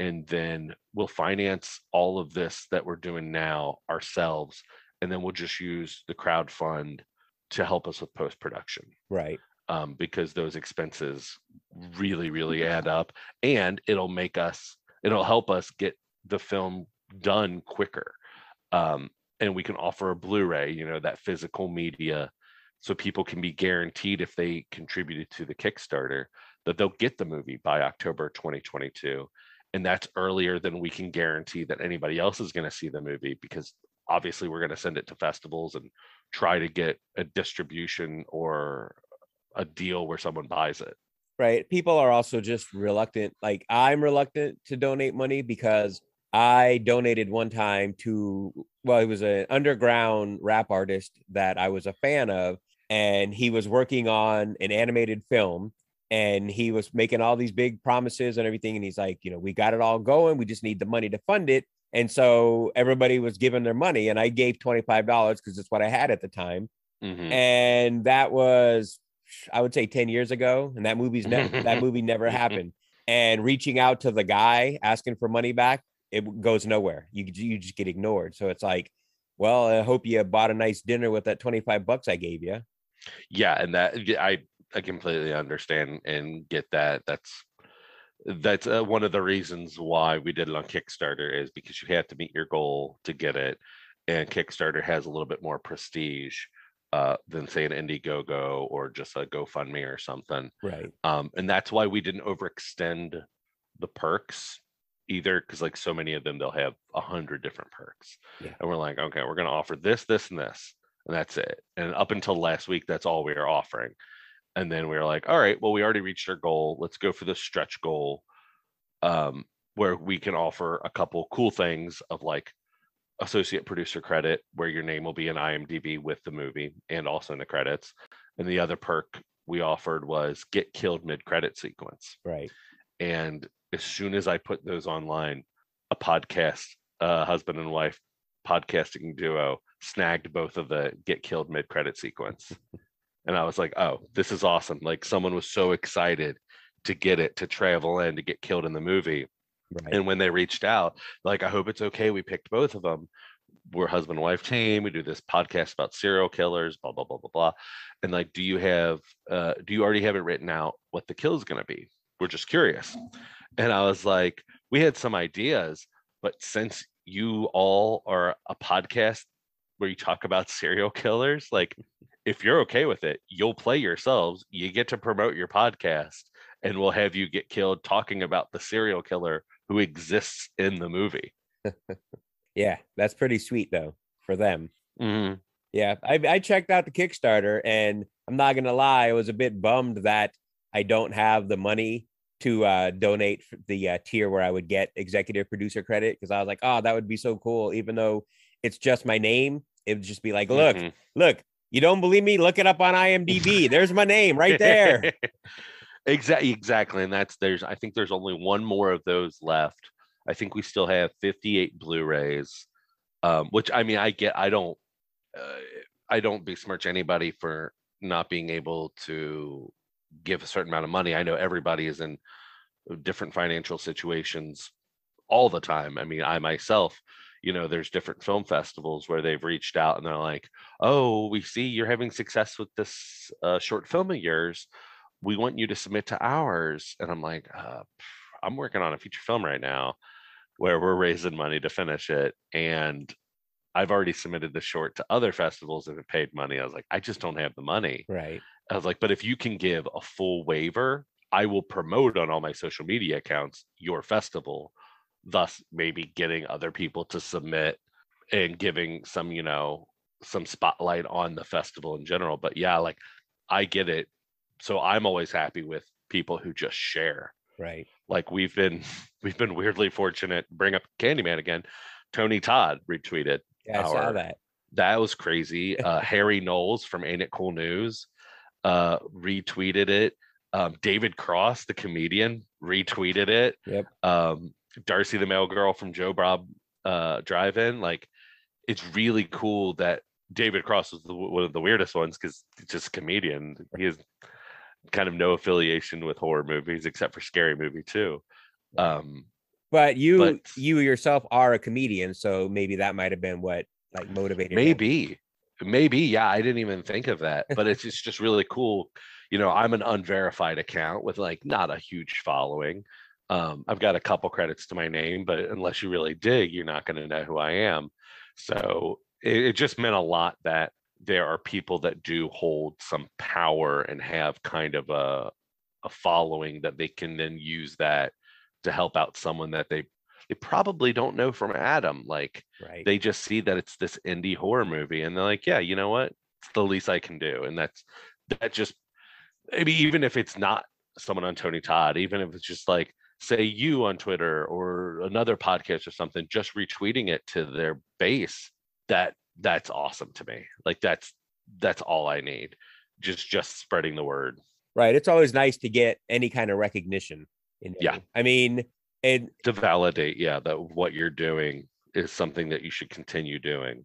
And then we'll finance all of this that we're doing now ourselves. And then we'll just use the crowd fund to help us with post production right. um, because those expenses really, really add up. And it'll make us, it'll help us get the film done quicker. Um, and we can offer a Blu-ray, you know, that physical media, so people can be guaranteed if they contributed to the Kickstarter that they'll get the movie by October 2022. And that's earlier than we can guarantee that anybody else is going to see the movie because obviously we're going to send it to festivals and try to get a distribution or a deal where someone buys it. right people are also just reluctant like i'm reluctant to donate money because i donated one time to well he was an underground rap artist that i was a fan of and he was working on an animated film and he was making all these big promises and everything and he's like you know we got it all going we just need the money to fund it. And so everybody was giving their money and i gave $25 because it's what i had at the time. Mhm. and that was i would say 10 years ago and that movie's never that movie never happened. And reaching out to the guy asking for money back it goes nowhere you you just get ignored so it's like Well, I hope you bought a nice dinner with that 25 bucks I gave you. Yeah, and that I I completely understand and get that. That's that's uh, one of the reasons why we did it on Kickstarter is because you have to meet your goal to get it, and Kickstarter has a little bit more prestige uh, than say an Indiegogo or just a GoFundMe or something. Right. Um, and that's why we didn't overextend the perks either, because like so many of them, they'll have a hundred different perks, Yeah. and we're like, okay, we're gonna offer this, this, and this, and that's it. And up until last week, that's all we were offering. And then we were like, all right, well, we already reached our goal. Let's go for the stretch goal, um, where we can offer a couple cool things of like associate producer credit, where your name will be in IMDb with the movie and also in the credits. And the other perk we offered was get killed mid credit sequence. Right. And as soon as I put those online, a podcast, uh, husband and wife podcasting duo snagged both of the get killed mid credit sequence. and I was like, oh, this is awesome. Like someone was so excited to get it to travel in to get killed in the movie. Right. And when they reached out, like, I hope it's okay. We picked both of them. We're husband and wife team. We do this podcast about serial killers, blah, blah, blah, blah, blah. And like, do you have, uh, do you already have it written out what the kill is going to be? We're just curious. And I was like, we had some ideas, but since you all are a podcast where you talk about serial killers, like, if you're okay with it, you'll play yourselves. You get to promote your podcast, and we'll have you get killed talking about the serial killer who exists in the movie. Yeah, that's pretty sweet though for them. Mhm. Yeah, I, I checked out the Kickstarter, and I'm not gonna lie, I was a bit bummed that I don't have the money to uh, donate the uh, tier where I would get executive producer credit because I was like, oh, that would be so cool. Even though it's just my name, it would just be like, look, Mhm. look, you don't believe me? Look it up on IMDb. There's my name right there. exactly, exactly. And that's there's I think there's only one more of those left. I think we still have 58 Blu-rays, um, which I mean, I get. I don't, uh, I don't besmirch anybody for not being able to give a certain amount of money. I know everybody is in different financial situations all the time. I mean, I myself, you know, there's different film festivals where they've reached out and they're like, "Oh, we see you're having success with this uh, short film of yours. We want you to submit to ours." And I'm like, uh, "I'm working on a feature film right now, where we're raising money to finish it, and I've already submitted the short to other festivals and it paid money." I was like, "I just don't have the money." right. I was like, but if you can give a full waiver, I will promote on all my social media accounts your festival, thus maybe getting other people to submit and giving some, you know, some spotlight on the festival in general. But yeah, like I get it. So I'm always happy with people who just share. Right. Like we've been we've been weirdly fortunate. Bring up Candyman again. Tony Todd retweeted. Yeah, I saw that. That was crazy. Uh, Harry Knowles from Ain't It Cool News uh, retweeted it. Um, David Cross, the comedian, retweeted it. Yep. Um, Darcy, the mail girl from Joe Bob uh, Drive-In, like it's really cool that David Cross was the, one of the weirdest ones because he's just a comedian. He has kind of no affiliation with horror movies except for Scary Movie 2. Um, But you But- you yourself are a comedian, so maybe that might have been what like motivated. him. Maybe, yeah. I didn't even think of that, but it's it's just really cool. You know, I'm an unverified account with like not a huge following. Um, I've got a couple credits to my name, but unless you really dig, you're not going to know who I am. So it, it just meant a lot that there are people that do hold some power and have kind of a a following that they can then use that to help out someone that they they probably don't know from Adam. Like Right. they just see that it's this indie horror movie and they're like yeah you know what it's the least i can do and that's that just maybe even if it's not someone on tony todd even if it's just like say you on twitter or another podcast or something just retweeting it to their base that that's awesome to me like that's that's all i need just just spreading the word right. It's always nice to get any kind of recognition. In Yeah. I mean, and to validate yeah that what you're doing is something that you should continue doing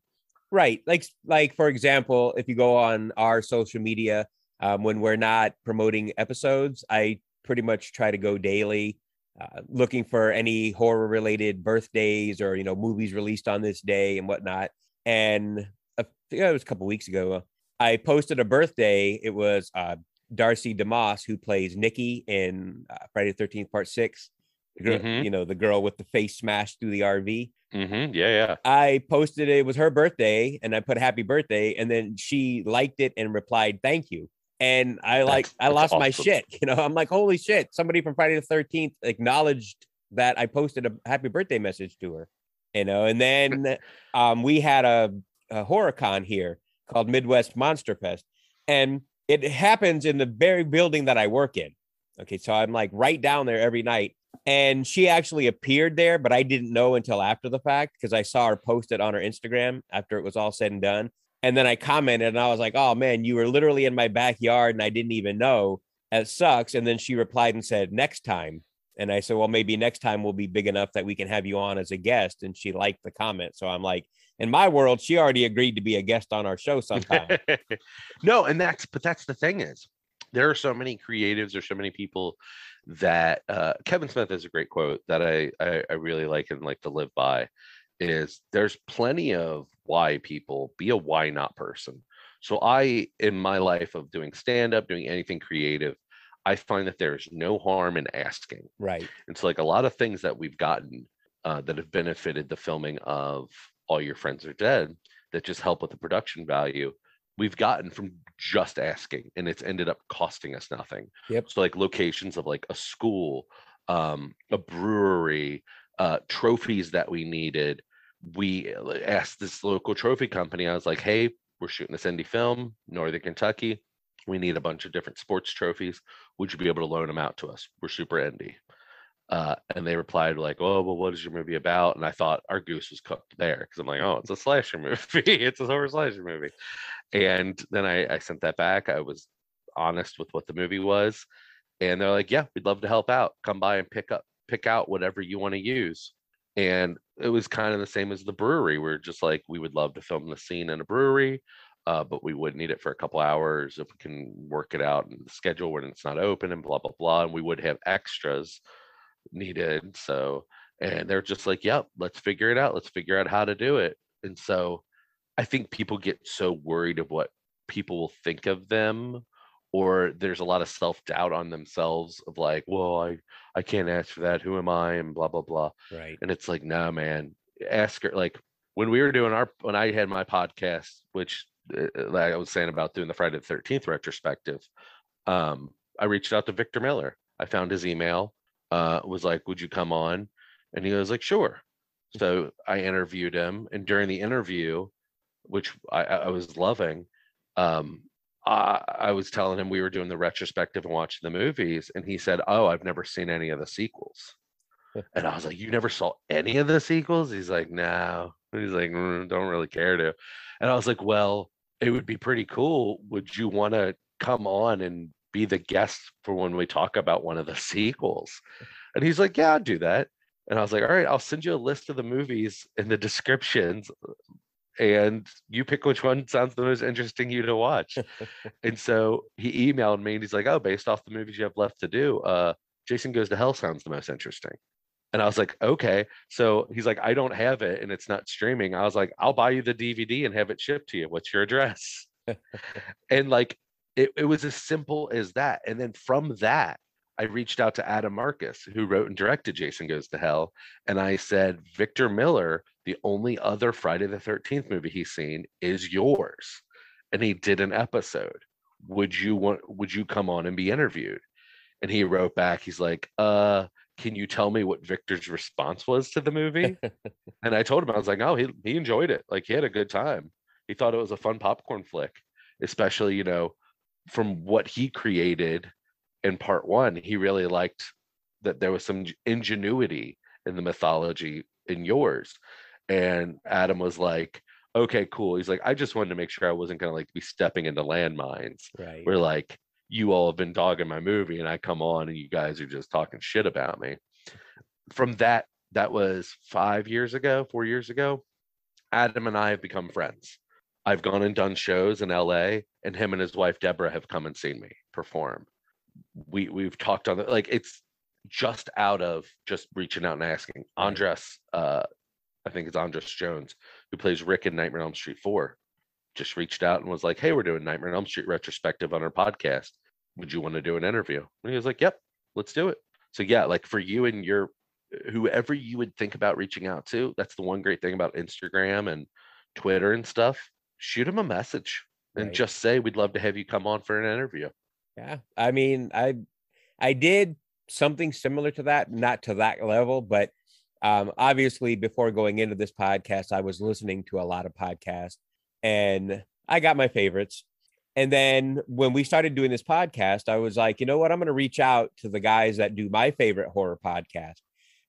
right like like for example if you go on our social media um, when we're not promoting episodes i pretty much try to go daily uh, looking for any horror related birthdays or you know movies released on this day and whatnot and a, yeah, it was a couple weeks ago. I posted a birthday. It was uh, Darcy DeMoss who plays Nikki in uh, Friday the Thirteenth Part Six. The girl, Mhm. You know, the girl with the face smashed through the RV. Mm-hmm. Yeah, yeah. I posted it was her birthday, and I put happy birthday, and then she liked it and replied thank you. And I like That's- I lost my shit. You know, I'm like, holy shit! Somebody from Friday the Thirteenth acknowledged that I posted a happy birthday message to her. You know, and then um, we had a, a horror con here called Midwest Monster Fest, and it happens in the very building that I work in. Okay, so I'm like right down there every night. And she actually appeared there, but I didn't know until after the fact because I saw her post it on her Instagram after it was all said and done. And then I commented and I was like, oh man, you were literally in my backyard and I didn't even know. That sucks. And then she replied and said, next time. And I said, well, maybe next time we'll be big enough that we can have you on as a guest. And she liked the comment. So I'm like, in my world, she already agreed to be a guest on our show sometime. no, and that's but that's the thing is there are so many creatives, there's so many people that uh, Kevin Smith has a great quote that I, I I really like and like to live by is there's plenty of why people be a why not person. So I in my life of doing stand up, doing anything creative, I find that there's no harm in asking. right. It's like a lot of things that we've gotten uh, that have benefited the filming of All Your Friends Are Dead that just help with the production value. We've gotten from just asking, and it's ended up costing us nothing. Yep. So like locations of like a school, um, a brewery, uh, trophies that we needed. We uh, asked this local trophy company. I was like, "Hey, we're shooting this indie film, Northern Kentucky. We need a bunch of different sports trophies. Would you be able to loan them out to us? We're super indie." Uh, and they replied like, "Oh, well, what is your movie about?" And I thought our goose was cooked there because I'm like, "Oh, it's a slasher movie. it's a horror slasher movie." And then I, I sent that back. I was honest with what the movie was, and they're like, "Yeah, we'd love to help out. Come by and pick up, pick out whatever you want to use." And it was kind of the same as the brewery. We're just like, we would love to film the scene in a brewery, uh, but we would need it for a couple hours if we can work it out and schedule when it's not open and blah blah blah. And we would have extras needed. So, and they're just like, yep, let's figure it out. Let's figure out how to do it. And so I think people get so worried of what people will think of them, or there's a lot of self doubt on themselves of like, well, I, I can't ask for that. Who am I? And blah, blah, blah. Right. And it's like, no, man, ask her. Like when we were doing our, when I had my podcast, which uh, like I was saying about doing the Friday the 13th retrospective, um, I reached out to Victor Miller. I found his email, uh, was like, would you come on? And he was like, sure. So I interviewed him. And during the interview, which I, I I was loving, um, I, I was telling him we were doing the retrospective and watching the movies. And he said, oh, I've never seen any of the sequels. And I was like, You never saw any of the sequels? He's like, No. He's like, "Mm, Don't really care to. And I was like, Well, it would be pretty cool. Would you want to come on and be the guest for when we talk about one of the sequels? And he's like, Yeah, I'll do that. And I was like, All right, I'll send you a list of the movies and the descriptions. And you pick which one sounds the most interesting you to watch. and so he emailed me and he's like, Oh, based off the movies you have left to do, uh, Jason Goes to Hell sounds the most interesting. And I was like, okay. So he's like, I don't have it and it's not streaming. I was like, I'll buy you the DVD and have it shipped to you. What's your address? and like, it, it was as simple as that. And then from that, I reached out to Adam Marcus, who wrote and directed Jason Goes to Hell. And I said, Victor Miller, the only other Friday the 13th movie he's seen is yours. And he did an episode. Would you want, would you come on and be interviewed? And he wrote back, he's like, uh, can you tell me what Victor's response was to the movie? and I told him, I was like, oh, he, he enjoyed it. Like he had a good time. He thought it was a fun popcorn flick, especially, you know, from what he created in part one, he really liked that there was some ingenuity in the mythology in yours. And Adam was like, okay, cool. He's like, I just wanted to make sure I wasn't going to like be stepping into landmines Right. where like you all have been dogging my movie and I come on and you guys are just talking shit about me. From that, that was five years ago, four years ago. Adam and I have become friends. I've gone and done shows in LA, and him and his wife Deborah have come and seen me perform. We we've talked on the like it's just out of just reaching out and asking. Andras, uh, I think it's Andras Jones, who plays Rick in Nightmare on Elm Street 4, just reached out and was like, Hey, we're doing Nightmare on Elm Street retrospective on our podcast. Would you want to do an interview? And he was like, Yep, let's do it. So yeah, like for you and your whoever you would think about reaching out to, that's the one great thing about Instagram and Twitter and stuff. Shoot them a message and Right. just say we'd love to have you come on for an interview. Yeah. I mean, I I did something similar to that, not to that level, but um obviously before going into this podcast, I was listening to a lot of podcasts and I got my favorites. And then when we started doing this podcast, I was like, you know what? I'm going to reach out to the guys that do my favorite horror podcast,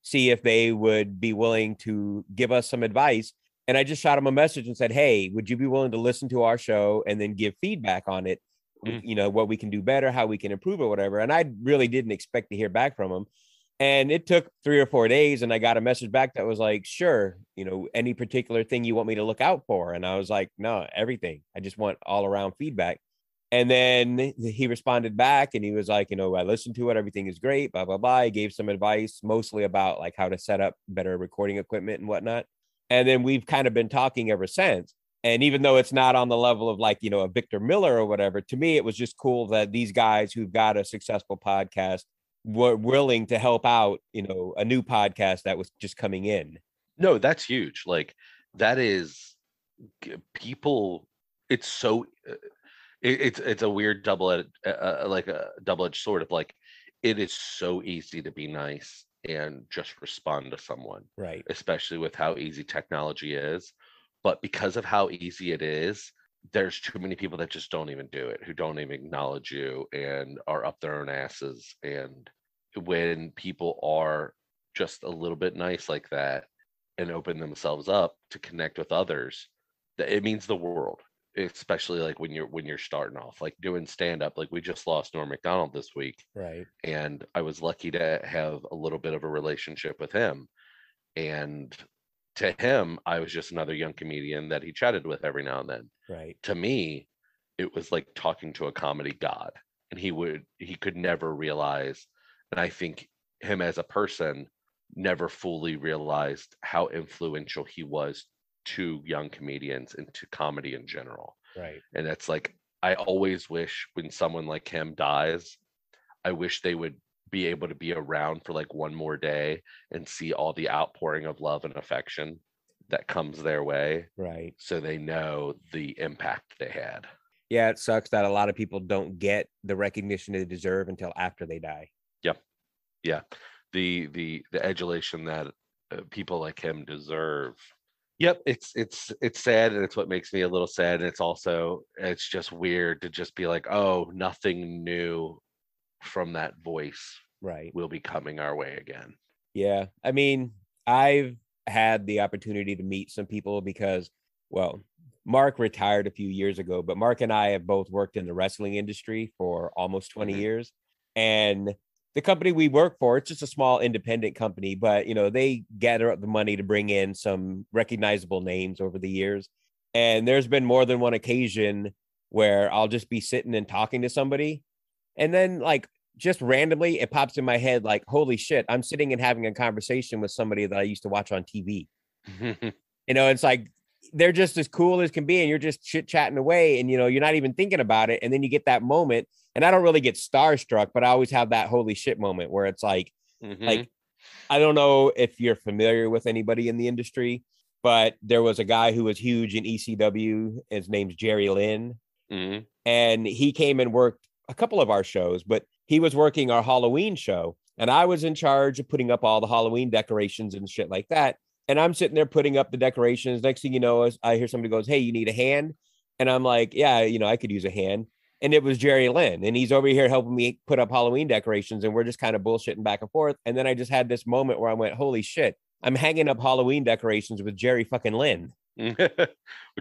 see if they would be willing to give us some advice. And I just shot him a message and said, Hey, would you be willing to listen to our show and then give feedback on it? Mm. You know, what we can do better, how we can improve or whatever. And I really didn't expect to hear back from him. And it took three or four days, and I got a message back that was like, sure, you know, any particular thing you want me to look out for. And I was like, no, everything. I just want all around feedback. And then he responded back and he was like, you know, I listened to it, everything is great, blah, blah, blah. He gave some advice, mostly about like how to set up better recording equipment and whatnot. And then we've kind of been talking ever since. And even though it's not on the level of like, you know, a Victor Miller or whatever, to me, it was just cool that these guys who've got a successful podcast were willing to help out, you know, a new podcast that was just coming in. No, that's huge. Like that is people. It's so. uh, It, it's it's a weird double uh, uh, like a double edged sword of like it is so easy to be nice and just respond to someone, Right. especially with how easy technology is. But because of how easy it is, there's too many people that just don't even do it, who don't even acknowledge you and are up their own asses. And when people are just a little bit nice like that and open themselves up to connect with others, it means the world. Especially like when you're when you're starting off, like doing stand up. Like we just lost Norm Macdonald this week, Right. and I was lucky to have a little bit of a relationship with him. And to him, I was just another young comedian that he chatted with every now and then. Right. To me, it was like talking to a comedy god, and he would he could never realize. And I think him as a person never fully realized how influential he was to young comedians and to comedy in general. Right. And it's like I always wish when someone like him dies, I wish they would be able to be around for like one more day and see all the outpouring of love and affection that comes their way Right. so they know the impact they had. Yeah, it sucks that a lot of people don't get the recognition they deserve until after they die. Yep. Yeah. The the the adulation that uh, people like him deserve. Yep, it's it's it's sad and it's what makes me a little sad and it's also it's just weird to just be like, "Oh, nothing new from that voice Right. will be coming our way again." Yeah. I mean, I've had the opportunity to meet some people because, well, Mark retired a few years ago, but Mark and I have both worked in the wrestling industry for almost 20 Mhm. years. And the company we work for, it's just a small independent company, but you know, they gather up the money to bring in some recognizable names over the years. And there's been more than one occasion where I'll just be sitting and talking to somebody. And then like just randomly it pops in my head like, holy shit, I'm sitting and having a conversation with somebody that I used to watch on TV. You know, it's like they're just as cool as can be, and you're just chit chatting away, and you know, you're not even thinking about it. And then you get that moment, and I don't really get starstruck, but I always have that holy shit moment where it's like, Mhm. like, I don't know if you're familiar with anybody in the industry, but there was a guy who was huge in ECW. His name's Jerry Lynn Mhm. and he came and worked a couple of our shows, but he was working our Halloween show. And I was in charge of putting up all the Halloween decorations and shit like that. And I'm sitting there putting up the decorations. Next thing you know, is I hear somebody goes, Hey, you need a hand? And I'm like, Yeah, you know, I could use a hand. And it was Jerry Lynn. And he's over here helping me put up Halloween decorations. And we're just kind of bullshitting back and forth. And then I just had this moment where I went, Holy shit, I'm hanging up Halloween decorations with Jerry fucking Lynn. We're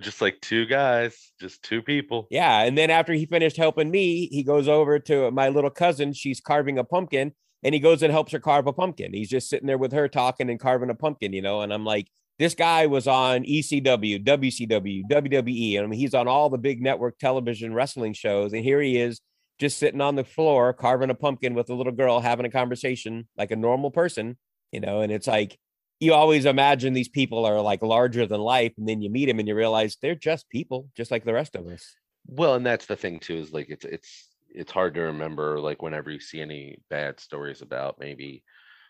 just like two guys, just two people. Yeah. And then after he finished helping me, he goes over to my little cousin. She's carving a pumpkin and he goes and helps her carve a pumpkin. He's just sitting there with her talking and carving a pumpkin, you know. And I'm like, this guy was on ECW, WCW, WWE. I mean, he's on all the big network television wrestling shows. And here he is just sitting on the floor carving a pumpkin with a little girl having a conversation like a normal person, you know. And it's like, you always imagine these people are like larger than life, and then you meet them and you realize they're just people, just like the rest of us. Well, and that's the thing too, is like it's it's it's hard to remember like whenever you see any bad stories about maybe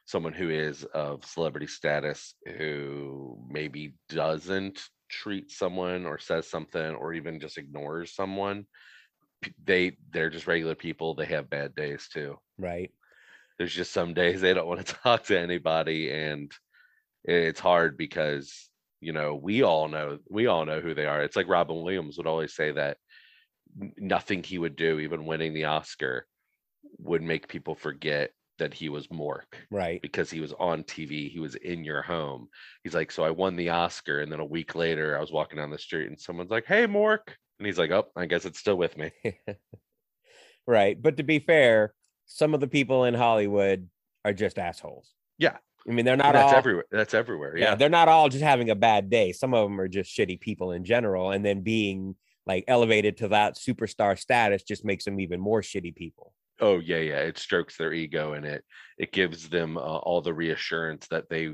someone who is of celebrity status who maybe doesn't treat someone or says something or even just ignores someone they they're just regular people they have bad days too Right. there's just some days they don't want to talk to anybody and it's hard because you know we all know we all know who they are it's like robin williams would always say that nothing he would do even winning the oscar would make people forget that he was mork Right. because he was on tv he was in your home he's like so i won the oscar and then a week later i was walking down the street and someone's like hey mork and he's like oh i guess it's still with me right. But to be fair, some of the people in Hollywood are just assholes. Yeah. I mean, they're not And that's all everywhere that's everywhere yeah. yeah they're not all just having a bad day. Some of them are just shitty people in general, and then being like elevated to that superstar status just makes them even more shitty people. Oh yeah, yeah. It strokes their ego and it it gives them uh, all the reassurance that they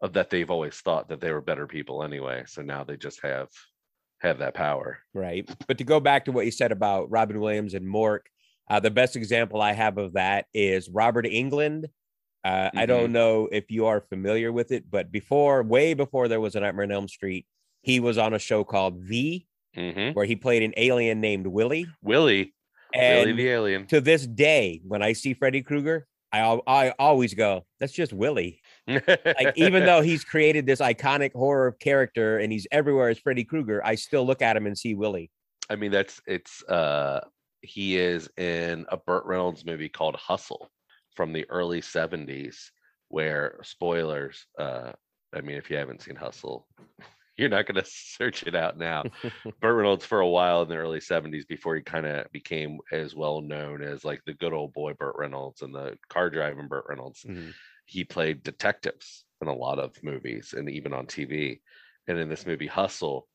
of that they've always thought that they were better people anyway. So now they just have have that power. Right. But to go back to what you said about Robin Williams and Mork, uh, the best example I have of that is Robert Englund. Uh, I don't know if you are familiar with it, but before, way before there was a Nightmare on Elm Street, he was on a show called V, hmm where he played an alien named Willie. Willie, And Willie the alien. to this day, when I see Freddy Krueger, I I always go, "That's just Willie." Like even though he's created this iconic horror character and he's everywhere as Freddy Krueger, I still look at him and see Willie. I mean that's it's uh he is in a Burt Reynolds movie called Hustle from the early 70s where spoilers uh I mean if you haven't seen Hustle you're not going to search it out now. Burt Reynolds for a while in the early 70s before he kind of became as well known as like the good old boy Burt Reynolds and the car driving Burt Reynolds Mhm. he played detectives in a lot of movies and even on TV. And in this movie Hustle,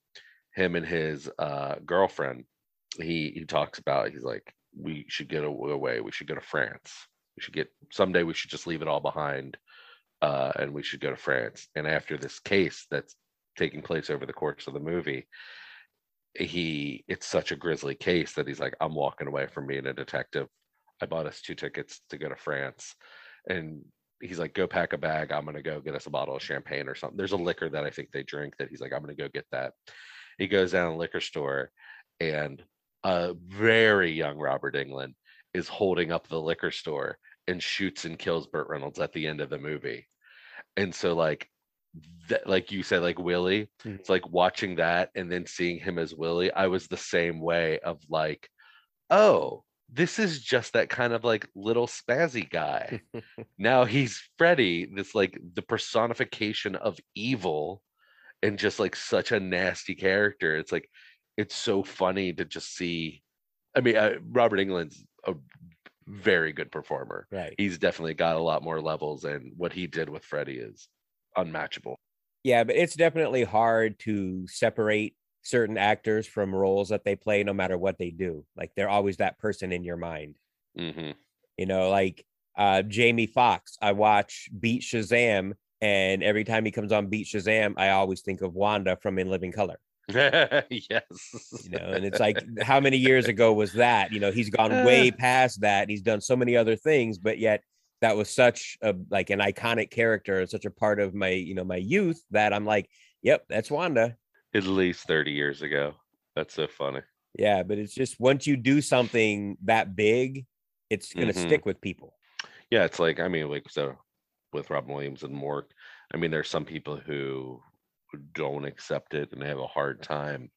him and his uh, girlfriend, he he talks about he's like, we should get away. We should go to France. We should get someday. We should just leave it all behind, uh, and we should go to France. And after this case that's taking place over the course of the movie, he it's such a grisly case that he's like, I'm walking away from being a detective. I bought us two tickets to go to France, and he's like, go pack a bag. I'm gonna go get us a bottle of champagne or something. There's a liquor that I think they drink that he's like, I'm gonna go get that. He goes down a liquor store, and a very young Robert Englund is holding up the liquor store and shoots and kills Burt Reynolds at the end of the movie. And so like that like you said, like Willie, Mhm. it's like watching that and then seeing him as Willie. I was the same way of like, oh, this is just that kind of like little spazzy guy. now he's Freddy, this like the personification of evil and just like such a nasty character. It's like it's so funny to just see. I mean, uh, Robert Englund's a very good performer. Right. He's definitely got a lot more levels, and what he did with Freddy is unmatchable. Yeah, but it's definitely hard to separate certain actors from roles that they play no matter what they do. Like they're always that person in your mind. hmm You know, like uh Jamie Foxx. I watch Beat Shazam and every time he comes on Beat Shazam, I always think of Wanda from In Living Color. yes. You know, and it's like how many years ago was that? You know, he's gone way past that. He's done so many other things, but yet that was such a like an iconic character, such a part of my, you know, my youth that I'm like, yep, that's Wanda. At least 30 years ago. That's so funny. Yeah, but it's just once you do something that big, it's gonna Mhm. stick with people. Yeah, it's like I mean, like so with Robin Williams and Mork. I mean, there's some people who don't accept it and they have a hard time.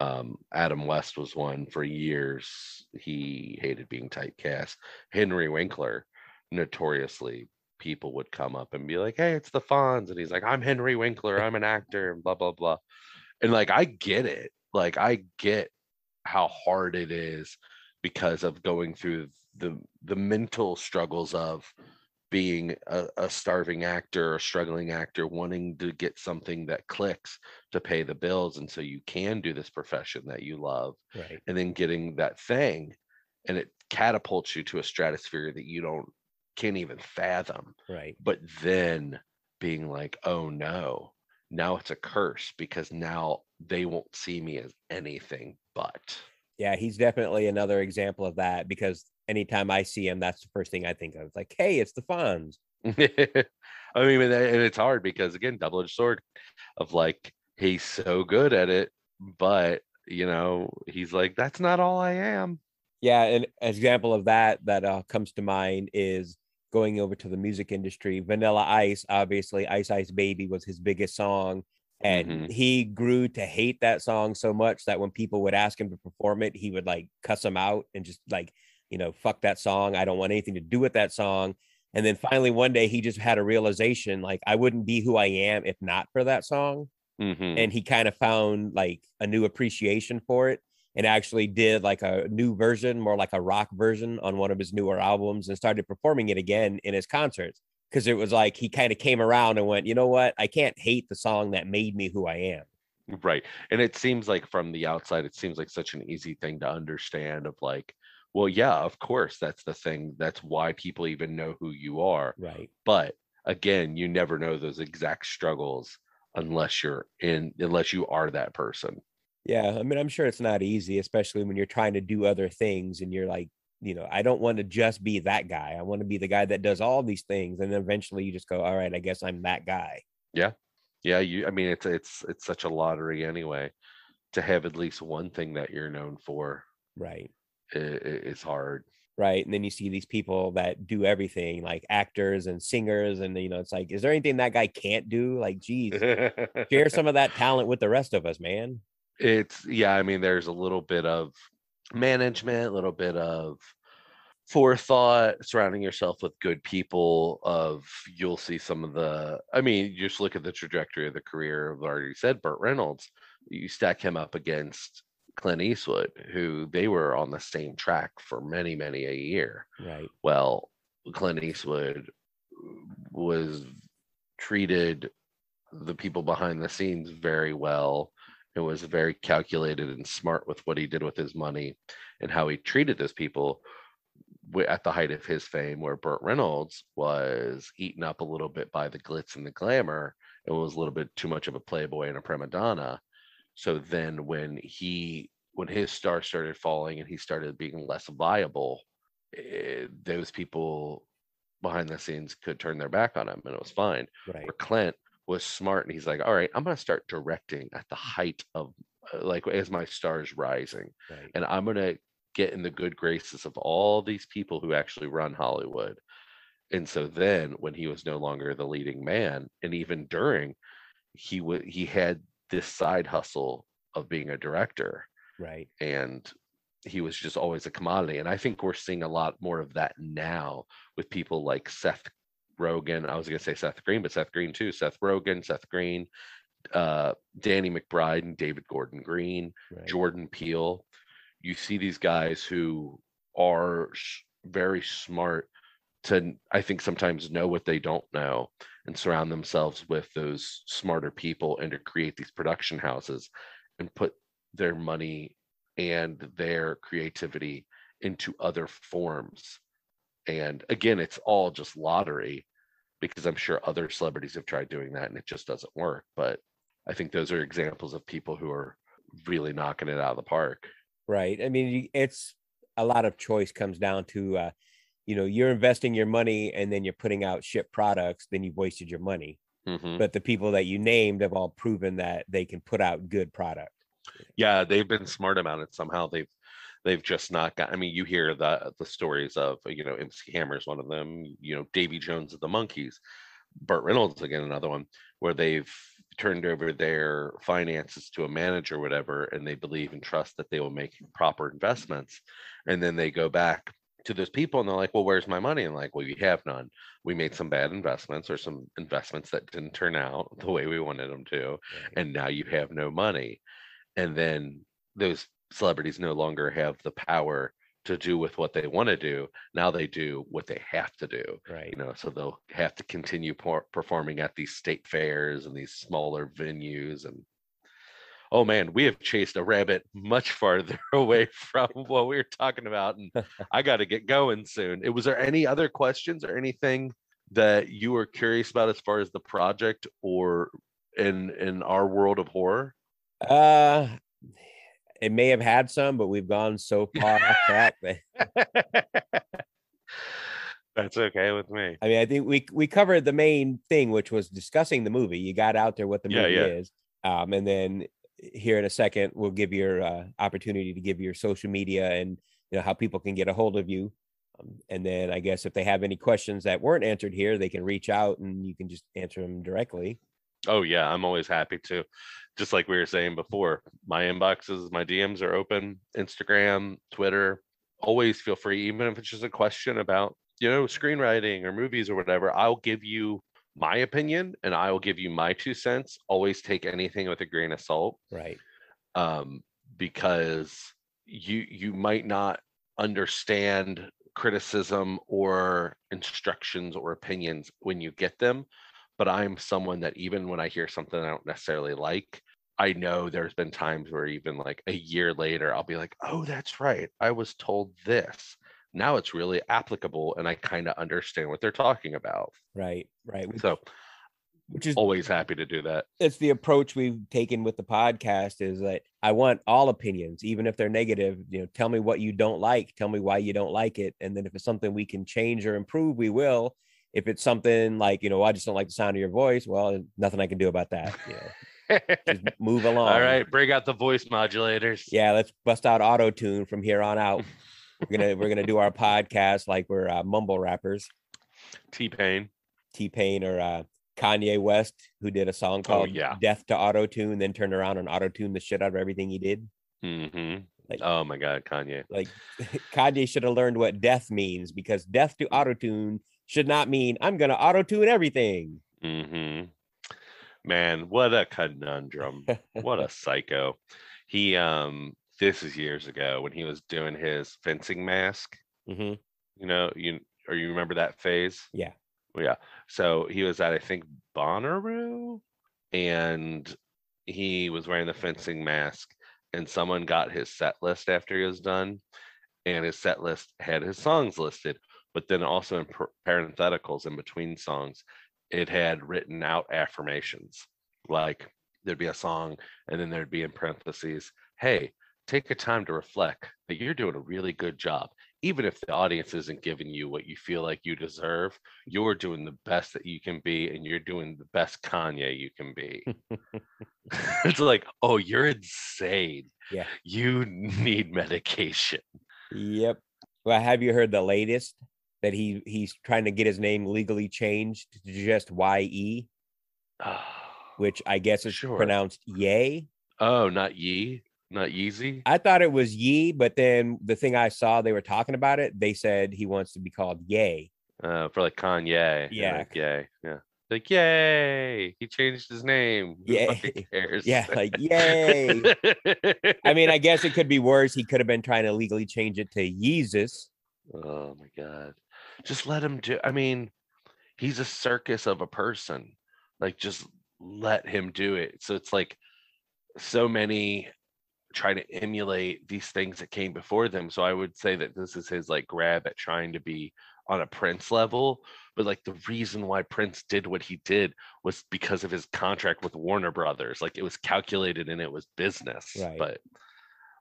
Um, Adam West was one for years. He hated being typecast. Henry Winkler, notoriously, people would come up and be like, "Hey, it's the Fonz," and he's like, "I'm Henry Winkler. I'm an actor," and blah blah blah. And like, I get it. Like, I get how hard it is because of going through the the mental struggles of being a, a starving actor or struggling actor wanting to get something that clicks to pay the bills and so you can do this profession that you love Right. and then getting that thing and it catapults you to a stratosphere that you don't can't even fathom Right. but then being like, oh no, now it's a curse because now they won't see me as anything but. Yeah, he's definitely another example of that because anytime I see him, that's the first thing I think of. Like, hey, it's the Fonz. I mean, and and it's hard because again, double edged sword of like he's so good at it, but you know, he's like, that's not all I am. Yeah, an example of that that uh, comes to mind is going over to the music industry. Vanilla Ice, obviously, Ice Ice Baby was his biggest song. And Mhm. he grew to hate that song so much that when people would ask him to perform it, he would like cuss them out and just like, you know, fuck that song. I don't want anything to do with that song. And then finally, one day, he just had a realization like, I wouldn't be who I am if not for that song Mhm. and he kind of found like a new appreciation for it and actually did like a new version more like a rock version on one of his newer albums and started performing it again in his concerts because it was like he kind of came around and went you know what i can't hate the song that made me who i am Right. And it seems like from the outside, it seems like such an easy thing to understand of like, well, yeah, of course, that's the thing. That's why people even know who you are. right But again, you never know those exact struggles unless you're in, unless you are that person. Yeah i mean i'm sure it's not easy especially when you're trying to do other things and you're like you know i don't want to just be that guy i want to be the guy that does all these things and then eventually you just go all right i guess i'm that guy Yeah. Yeah. You, I mean, it's, it's, it's such a lottery anyway to have at least one thing that you're known for right i- i- is hard. right? And then you see these people that do everything, like actors and singers, and you know, it's like, is there anything that guy can't do? Like, geez, share some of that talent with the rest of us, man. It's yeah i mean there's a little bit of management a little bit of forethought surrounding yourself with good people of you'll see some of the i mean you just look at the trajectory of the career of already said burt reynolds. You stack him up against clint eastwood who they were on the same track for many many a year. Right, well clint eastwood was treated the people behind the scenes very well and was very calculated and smart with what he did with his money and how he treated his people at the height of his fame where Burt Reynolds was eaten up a little bit by the glitz and the glamour and was a little bit too much of a playboy and a prima donna. So then when he when his star started falling and he started being less viable eh, those people behind the scenes could turn their back on him and it was fine. Right, where Clint was smart and he's like, all right, I'm going to start directing at the height of uh, like as my stars rising, right, and I'm going to get in the good graces of all these people who actually run Hollywood. And so then when he was no longer the leading man, and even during, he would he had this side hustle of being a director right, and he was just always a commodity. And I think we're seeing a lot more of that now with people like Seth Rogen. I was going to say Seth Green, but Seth Green too. Seth Rogen, Seth Green, uh, Danny McBride, and David Gordon Green, right. Jordan Peele. You see these guys who are very smart to, I think, sometimes know what they don't know and surround themselves with those smarter people and to create these production houses and put their money and their creativity into other forms. And again, it's all just lottery because I'm sure other celebrities have tried doing that and it just doesn't work. But I think those are examples of people who are really knocking it out of the park. right. I mean, it's a lot of choice comes down to, uh, you know, you're investing your money and then you're putting out shit products, then you've wasted your money. Mhm. But the people that you named have all proven that they can put out good product. Yeah, they've been smart about it. Somehow they've they've just not got. I mean, you hear the the stories of you know MC Hammer's one of them. You know, Davy Jones of the Monkees, Burt Reynolds again another one where they've turned over their finances to a manager or whatever, and they believe and trust that they will make proper investments, and then they go back to those people and they're like, well, where's my money? And like, well, you have none. We made some bad investments or some investments that didn't turn out the way we wanted them to and now you have no money and then those celebrities no longer have the power to do with what they want to do now they do what they have to do right. you know so they'll have to continue por- performing at these state fairs and these smaller venues and oh man we have chased a rabbit much farther away from what we were talking about and i got to get going soon it was there any other questions or anything that you were curious about as far as the project or in in our world of horror? Uh, it may have had some, but we've gone so far off track that That's okay with me. I mean, I think we we covered the main thing, which was discussing the movie. You got out there what the Yeah, movie yeah. is, um, and then here in a second we'll give your uh, opportunity to give your social media and you know how people can get a hold of you. Um, and then I guess if they have any questions that weren't answered here, they can reach out and you can just answer them directly. Oh yeah, I'm always happy to. Just like we were saying before, my inboxes, my DMs are open. Instagram, Twitter. Always feel free, even if it's just a question about you know screenwriting or movies or whatever. I'll give you my opinion and I will give you my two cents. Always take anything with a grain of salt. Right. um, because you you might not understand criticism or instructions or opinions when you get them but i'm someone that even when i hear something i don't necessarily like i know there's been times where even like a year later i'll be like oh that's right i was told this now it's really applicable and i kind of understand what they're talking about Right. Right. So which is always happy to do that it's the approach we've taken with the podcast is that I want all opinions, even if they're negative. You know, tell me what you don't like, tell me why you don't like it, and then if it's something we can change or improve, we will. If it's something like you know, I just don't like the sound of your voice, well, nothing I can do about that. You know, just move along. all right bring out the voice modulators Yeah, let's bust out auto tune from here on out. We're gonna we're gonna do our podcast like we're uh, mumble rappers. t-pain T Pain or uh, Kanye West, who did a song called yeah. "Death to Auto Tune," then turned around and auto tune the shit out of everything he did. hmm Like- oh my god, Kanye. Like Kanye should have learned what death means because death to auto tune should not mean I'm gonna auto tune everything. Mm-hmm. Man, what a conundrum. what a psycho. He um this is years ago when he was doing his fencing mask. Mm-hmm. You know, you or you remember that phase? Yeah. Yeah. So he was at I think Bonnaroo and he was wearing the fencing mask and someone got his set list after he was done and his set list had his songs listed but then also in par- parentheticals in between songs it had written out affirmations. Like there'd be a song and then there'd be in parentheses hey take a time to reflect that you're doing a really good job. Even if the audience isn't giving you what you feel like you deserve you're doing the best that you can be and you're doing the best kanye you can be. It's like oh you're insane. Yeah. you need medication. Yep. Well, have you heard the latest that he he's trying to get his name legally changed to just Y E, which I guess is Sure. pronounced Yay. oh not ye not yeezy I thought it was Yee, but then the thing I saw they were talking about it, they said he wants to be called Yay. uh, for like kanye Yeah. like, yay yeah like yay he changed his name Who Yay. fucking cares Yeah, like yay. I mean, I guess it could be worse. He could have been trying to legally change it to Yeezus. Oh my god. Just let him do I mean, he's a circus of a person. Like just let him do it. So it's like so many try to emulate these things that came before them. So I would say that this is his like grab at trying to be on a Prince level. But like the reason why Prince did what he did was because of his contract with Warner Brothers. Like it was calculated and it was business. Right. But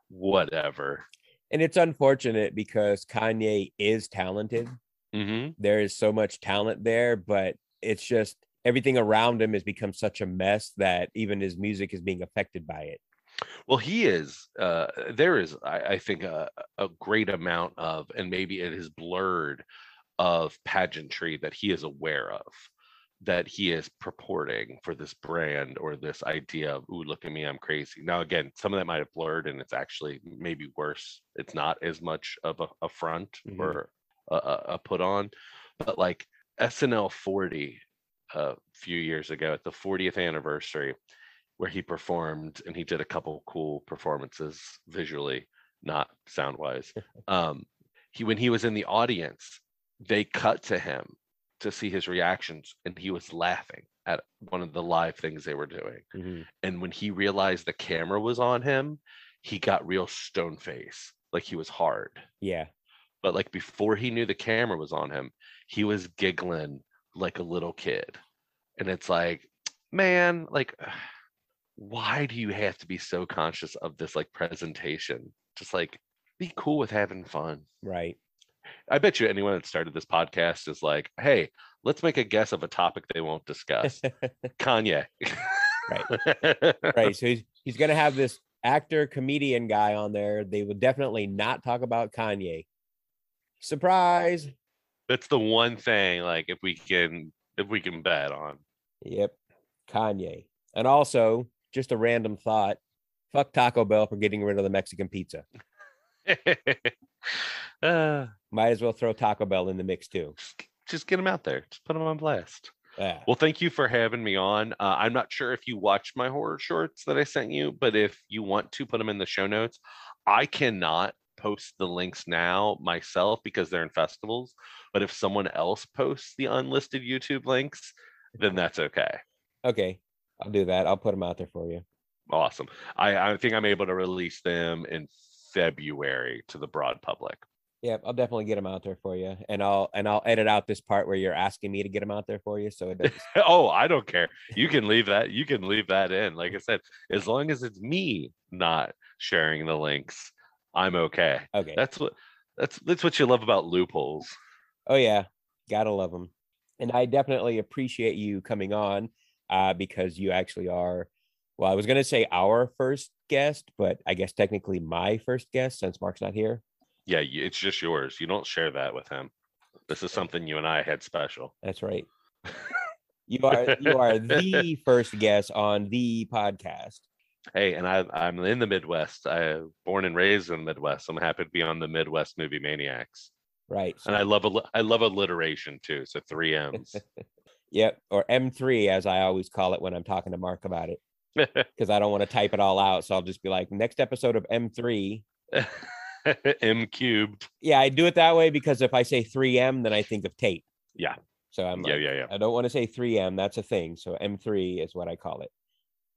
whatever. And it's unfortunate because Kanye is talented. Hmm There is so much talent there, but it's just everything around him has become such a mess that even his music is being affected by it. Well, he is. Uh, there is, I, I think, a, a great amount of, and maybe it is blurred, of pageantry that he is aware of, that he is purporting for this brand or this idea of, "Ooh, look at me, I'm crazy." Now, again, some of that might have blurred, and it's actually maybe worse. It's not as much of a, a front Mhm. or a, put on, but like SNL 40 a few years ago at the 40th anniversary where he performed and he did a couple cool performances visually not sound wise um he when he was in the audience they cut to him to see his reactions and he was laughing at one of the live things they were doing Mhm. and when he realized the camera was on him he got real stone face like he was hard Yeah. But like before he knew the camera was on him he was giggling like a little kid. And it's like, man, like why do you have to be so conscious of this like presentation? Just like be cool with having fun. Right. I bet you anyone that started this podcast is like, hey, let's make a guess of a topic they won't discuss. Kanye. Right. right. So he's he's gonna have this actor comedian guy on there. They will definitely not talk about Kanye. Surprise. That's the one thing, like if we can if we can bet on. Yep. Kanye. And also, just a random thought. Fuck Taco Bell for getting rid of the Mexican pizza. uh, Might as well throw Taco Bell in the mix too. just get them out there. Just put them on blast. Yeah. Well, thank you for having me on. Uh, I'm not sure if you watched my horror shorts that I sent you, but if you want to put them in the show notes, I cannot post the links now myself because they're in festivals. But if someone else posts the unlisted YouTube links, then that's okay. Okay. I'll do that. I'll put them out there for you. Awesome. I, I think I'm able to release them in February to the broad public. Yeah, I'll definitely get them out there for you, and I'll and I'll edit out this part where you're asking me to get them out there for you, so it does. oh, I don't care. You can leave that. You can leave that in. Like I said, as long as it's me not sharing the links, I'm okay. Okay. That's what that's that's what you love about loopholes. Oh yeah, gotta love them, and I definitely appreciate you coming on, uh, because you actually are. Well, I was gonna say our first guest, but I guess technically my first guest since Mark's not here. Yeah, it's just yours. You don't share that with him. This is something you and I had special. That's right. You are you are the first guest on the podcast. Hey, and I I'm in the Midwest. I born and raised in the Midwest. I'm happy to be on the Midwest Movie Maniacs. Right. And I love I love alliteration too. So three M's. Yep. Or M3 as I always call it when I'm talking to Mark about it. Because I don't want to type it all out. So I'll just be like, next episode of M3. M cubed. Yeah, I do it that way because if I say 3M, then I think of tape. Yeah. So I'm Yeah, like, yeah, yeah. I don't want to say 3M. That's a thing. So M3 is what I call it.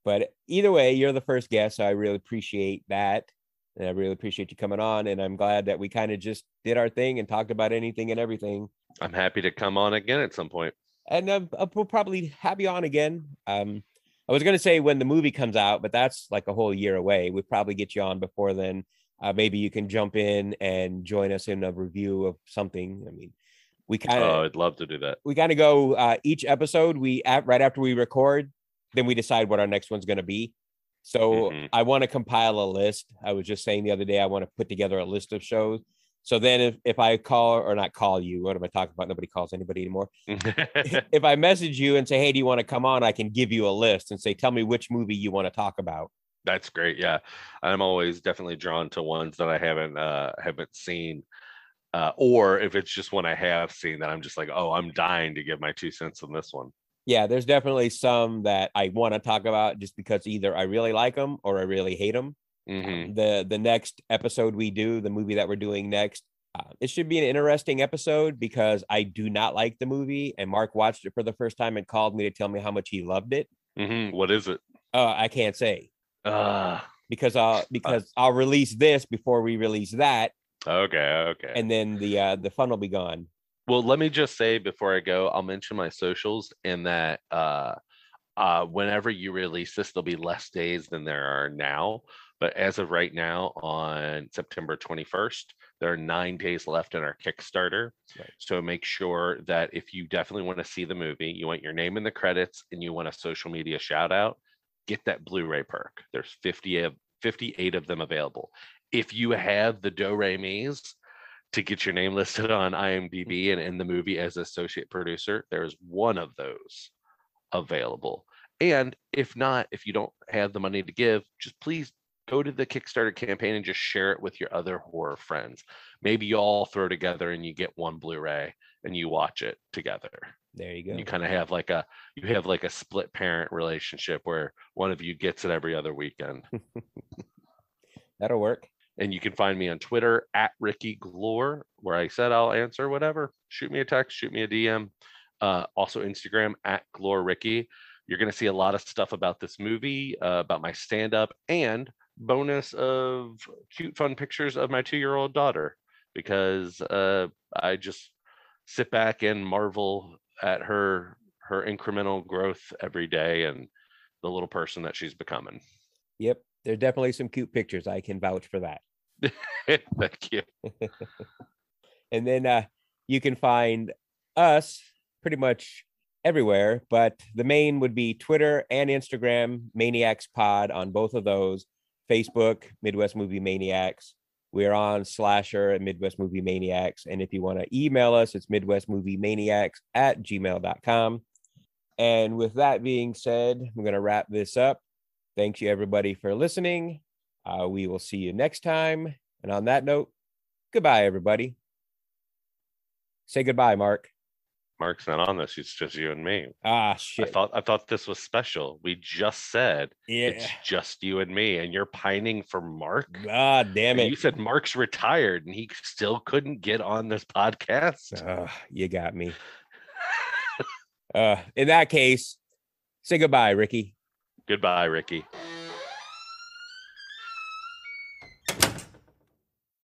But either way, you're the first guest. So I really appreciate that. And I really appreciate you coming on. And I'm glad that we kind of just did our thing and talked about anything and everything. I'm happy to come on again at some point. And uh, uh, we'll probably have you on again. Um, I was going to say when the movie comes out, but that's like a whole year away. We'll probably get you on before then. Uh, maybe you can jump in and join us in a review of something. I mean, we kind of Oh, I'd love to do that. we kind of go uh, each episode we at, right after we record then we decide what our next one's going to be. So Mhm. i want to compile a list. I was just saying the other day i want to put together a list of shows. So then if, if i call or not call you what am i talking about? Nobody calls anybody anymore. If i message you and say hey do you want to come on? I can give you a list and say tell me which movie you want to talk about. That's great. Yeah, I'm always definitely drawn to ones that I haven't uh, haven't seen, uh, or if it's just one I have seen that I'm just like, oh, I'm dying to give my two cents on this one. Yeah there's definitely some that i want to talk about just because either i really like them or i really hate them hmm the the next episode we do the movie that we're doing next uh, it should be an interesting episode because i do not like the movie and mark watched it for the first time and called me to tell me how much he loved it. Hmm What is it? uh, i can't say. Uh, because uh because i'll release this before we release that. Okay, okay. and then the uh the fun will be gone Well, let me just say before I go, I'll mention my socials in that uh, uh, whenever you release this, there'll be less days than there are now. But as of right now, on September 21st, there are nine days left in our Kickstarter. Right. So make sure that if you definitely want to see the movie, you want your name in the credits, and you want a social media shout out, get that Blu-ray perk. There's 50 of 58 of them available. If you have the Do Re Mi's, to get your name listed on IMDb mm-hmm. and in the movie as associate producer, there is one of those available. And if not, if you don't have the money to give, just please go to the Kickstarter campaign and just share it with your other horror friends. Maybe you all throw together and you get one Blu-ray and you watch it together. there you go And you kind of have like a you have like a split parent relationship where one of you gets it every other weekend. that'll work And you can find me on Twitter at Ricky Glore, where I said I'll answer whatever. Shoot me a text, shoot me a DM. Uh, also Instagram at Glore Ricky. You're going to see a lot of stuff about this movie, uh, about my stand up, and bonus of cute, fun pictures of my two year old daughter because uh, I just sit back and marvel at her her incremental growth every day and the little person that she's becoming. Yep. There's definitely some cute pictures. I can vouch for that. Thank you. And then uh, you can find us pretty much everywhere, but the main would be Twitter and Instagram, Maniacs Pod on both of those. Facebook, Midwest Movie Maniacs. We're on Slasher at Midwest Movie Maniacs. And if you want to email us, it's Midwest Movie Maniacs at gmail.com. And with that being said, I'm going to wrap this up. Thank you, everybody, for listening. Uh, we will see you next time. And on that note, goodbye, everybody. Say goodbye, Mark. Mark's not on this. It's just you and me. Ah, shit. I thought I thought this was special. We just said it's just you and me, and you're pining for Mark. God damn And it. You said Mark's retired and he still couldn't get on this podcast. Ah, you got me. uh, in that case, say goodbye, Ricky. Goodbye, Ricky.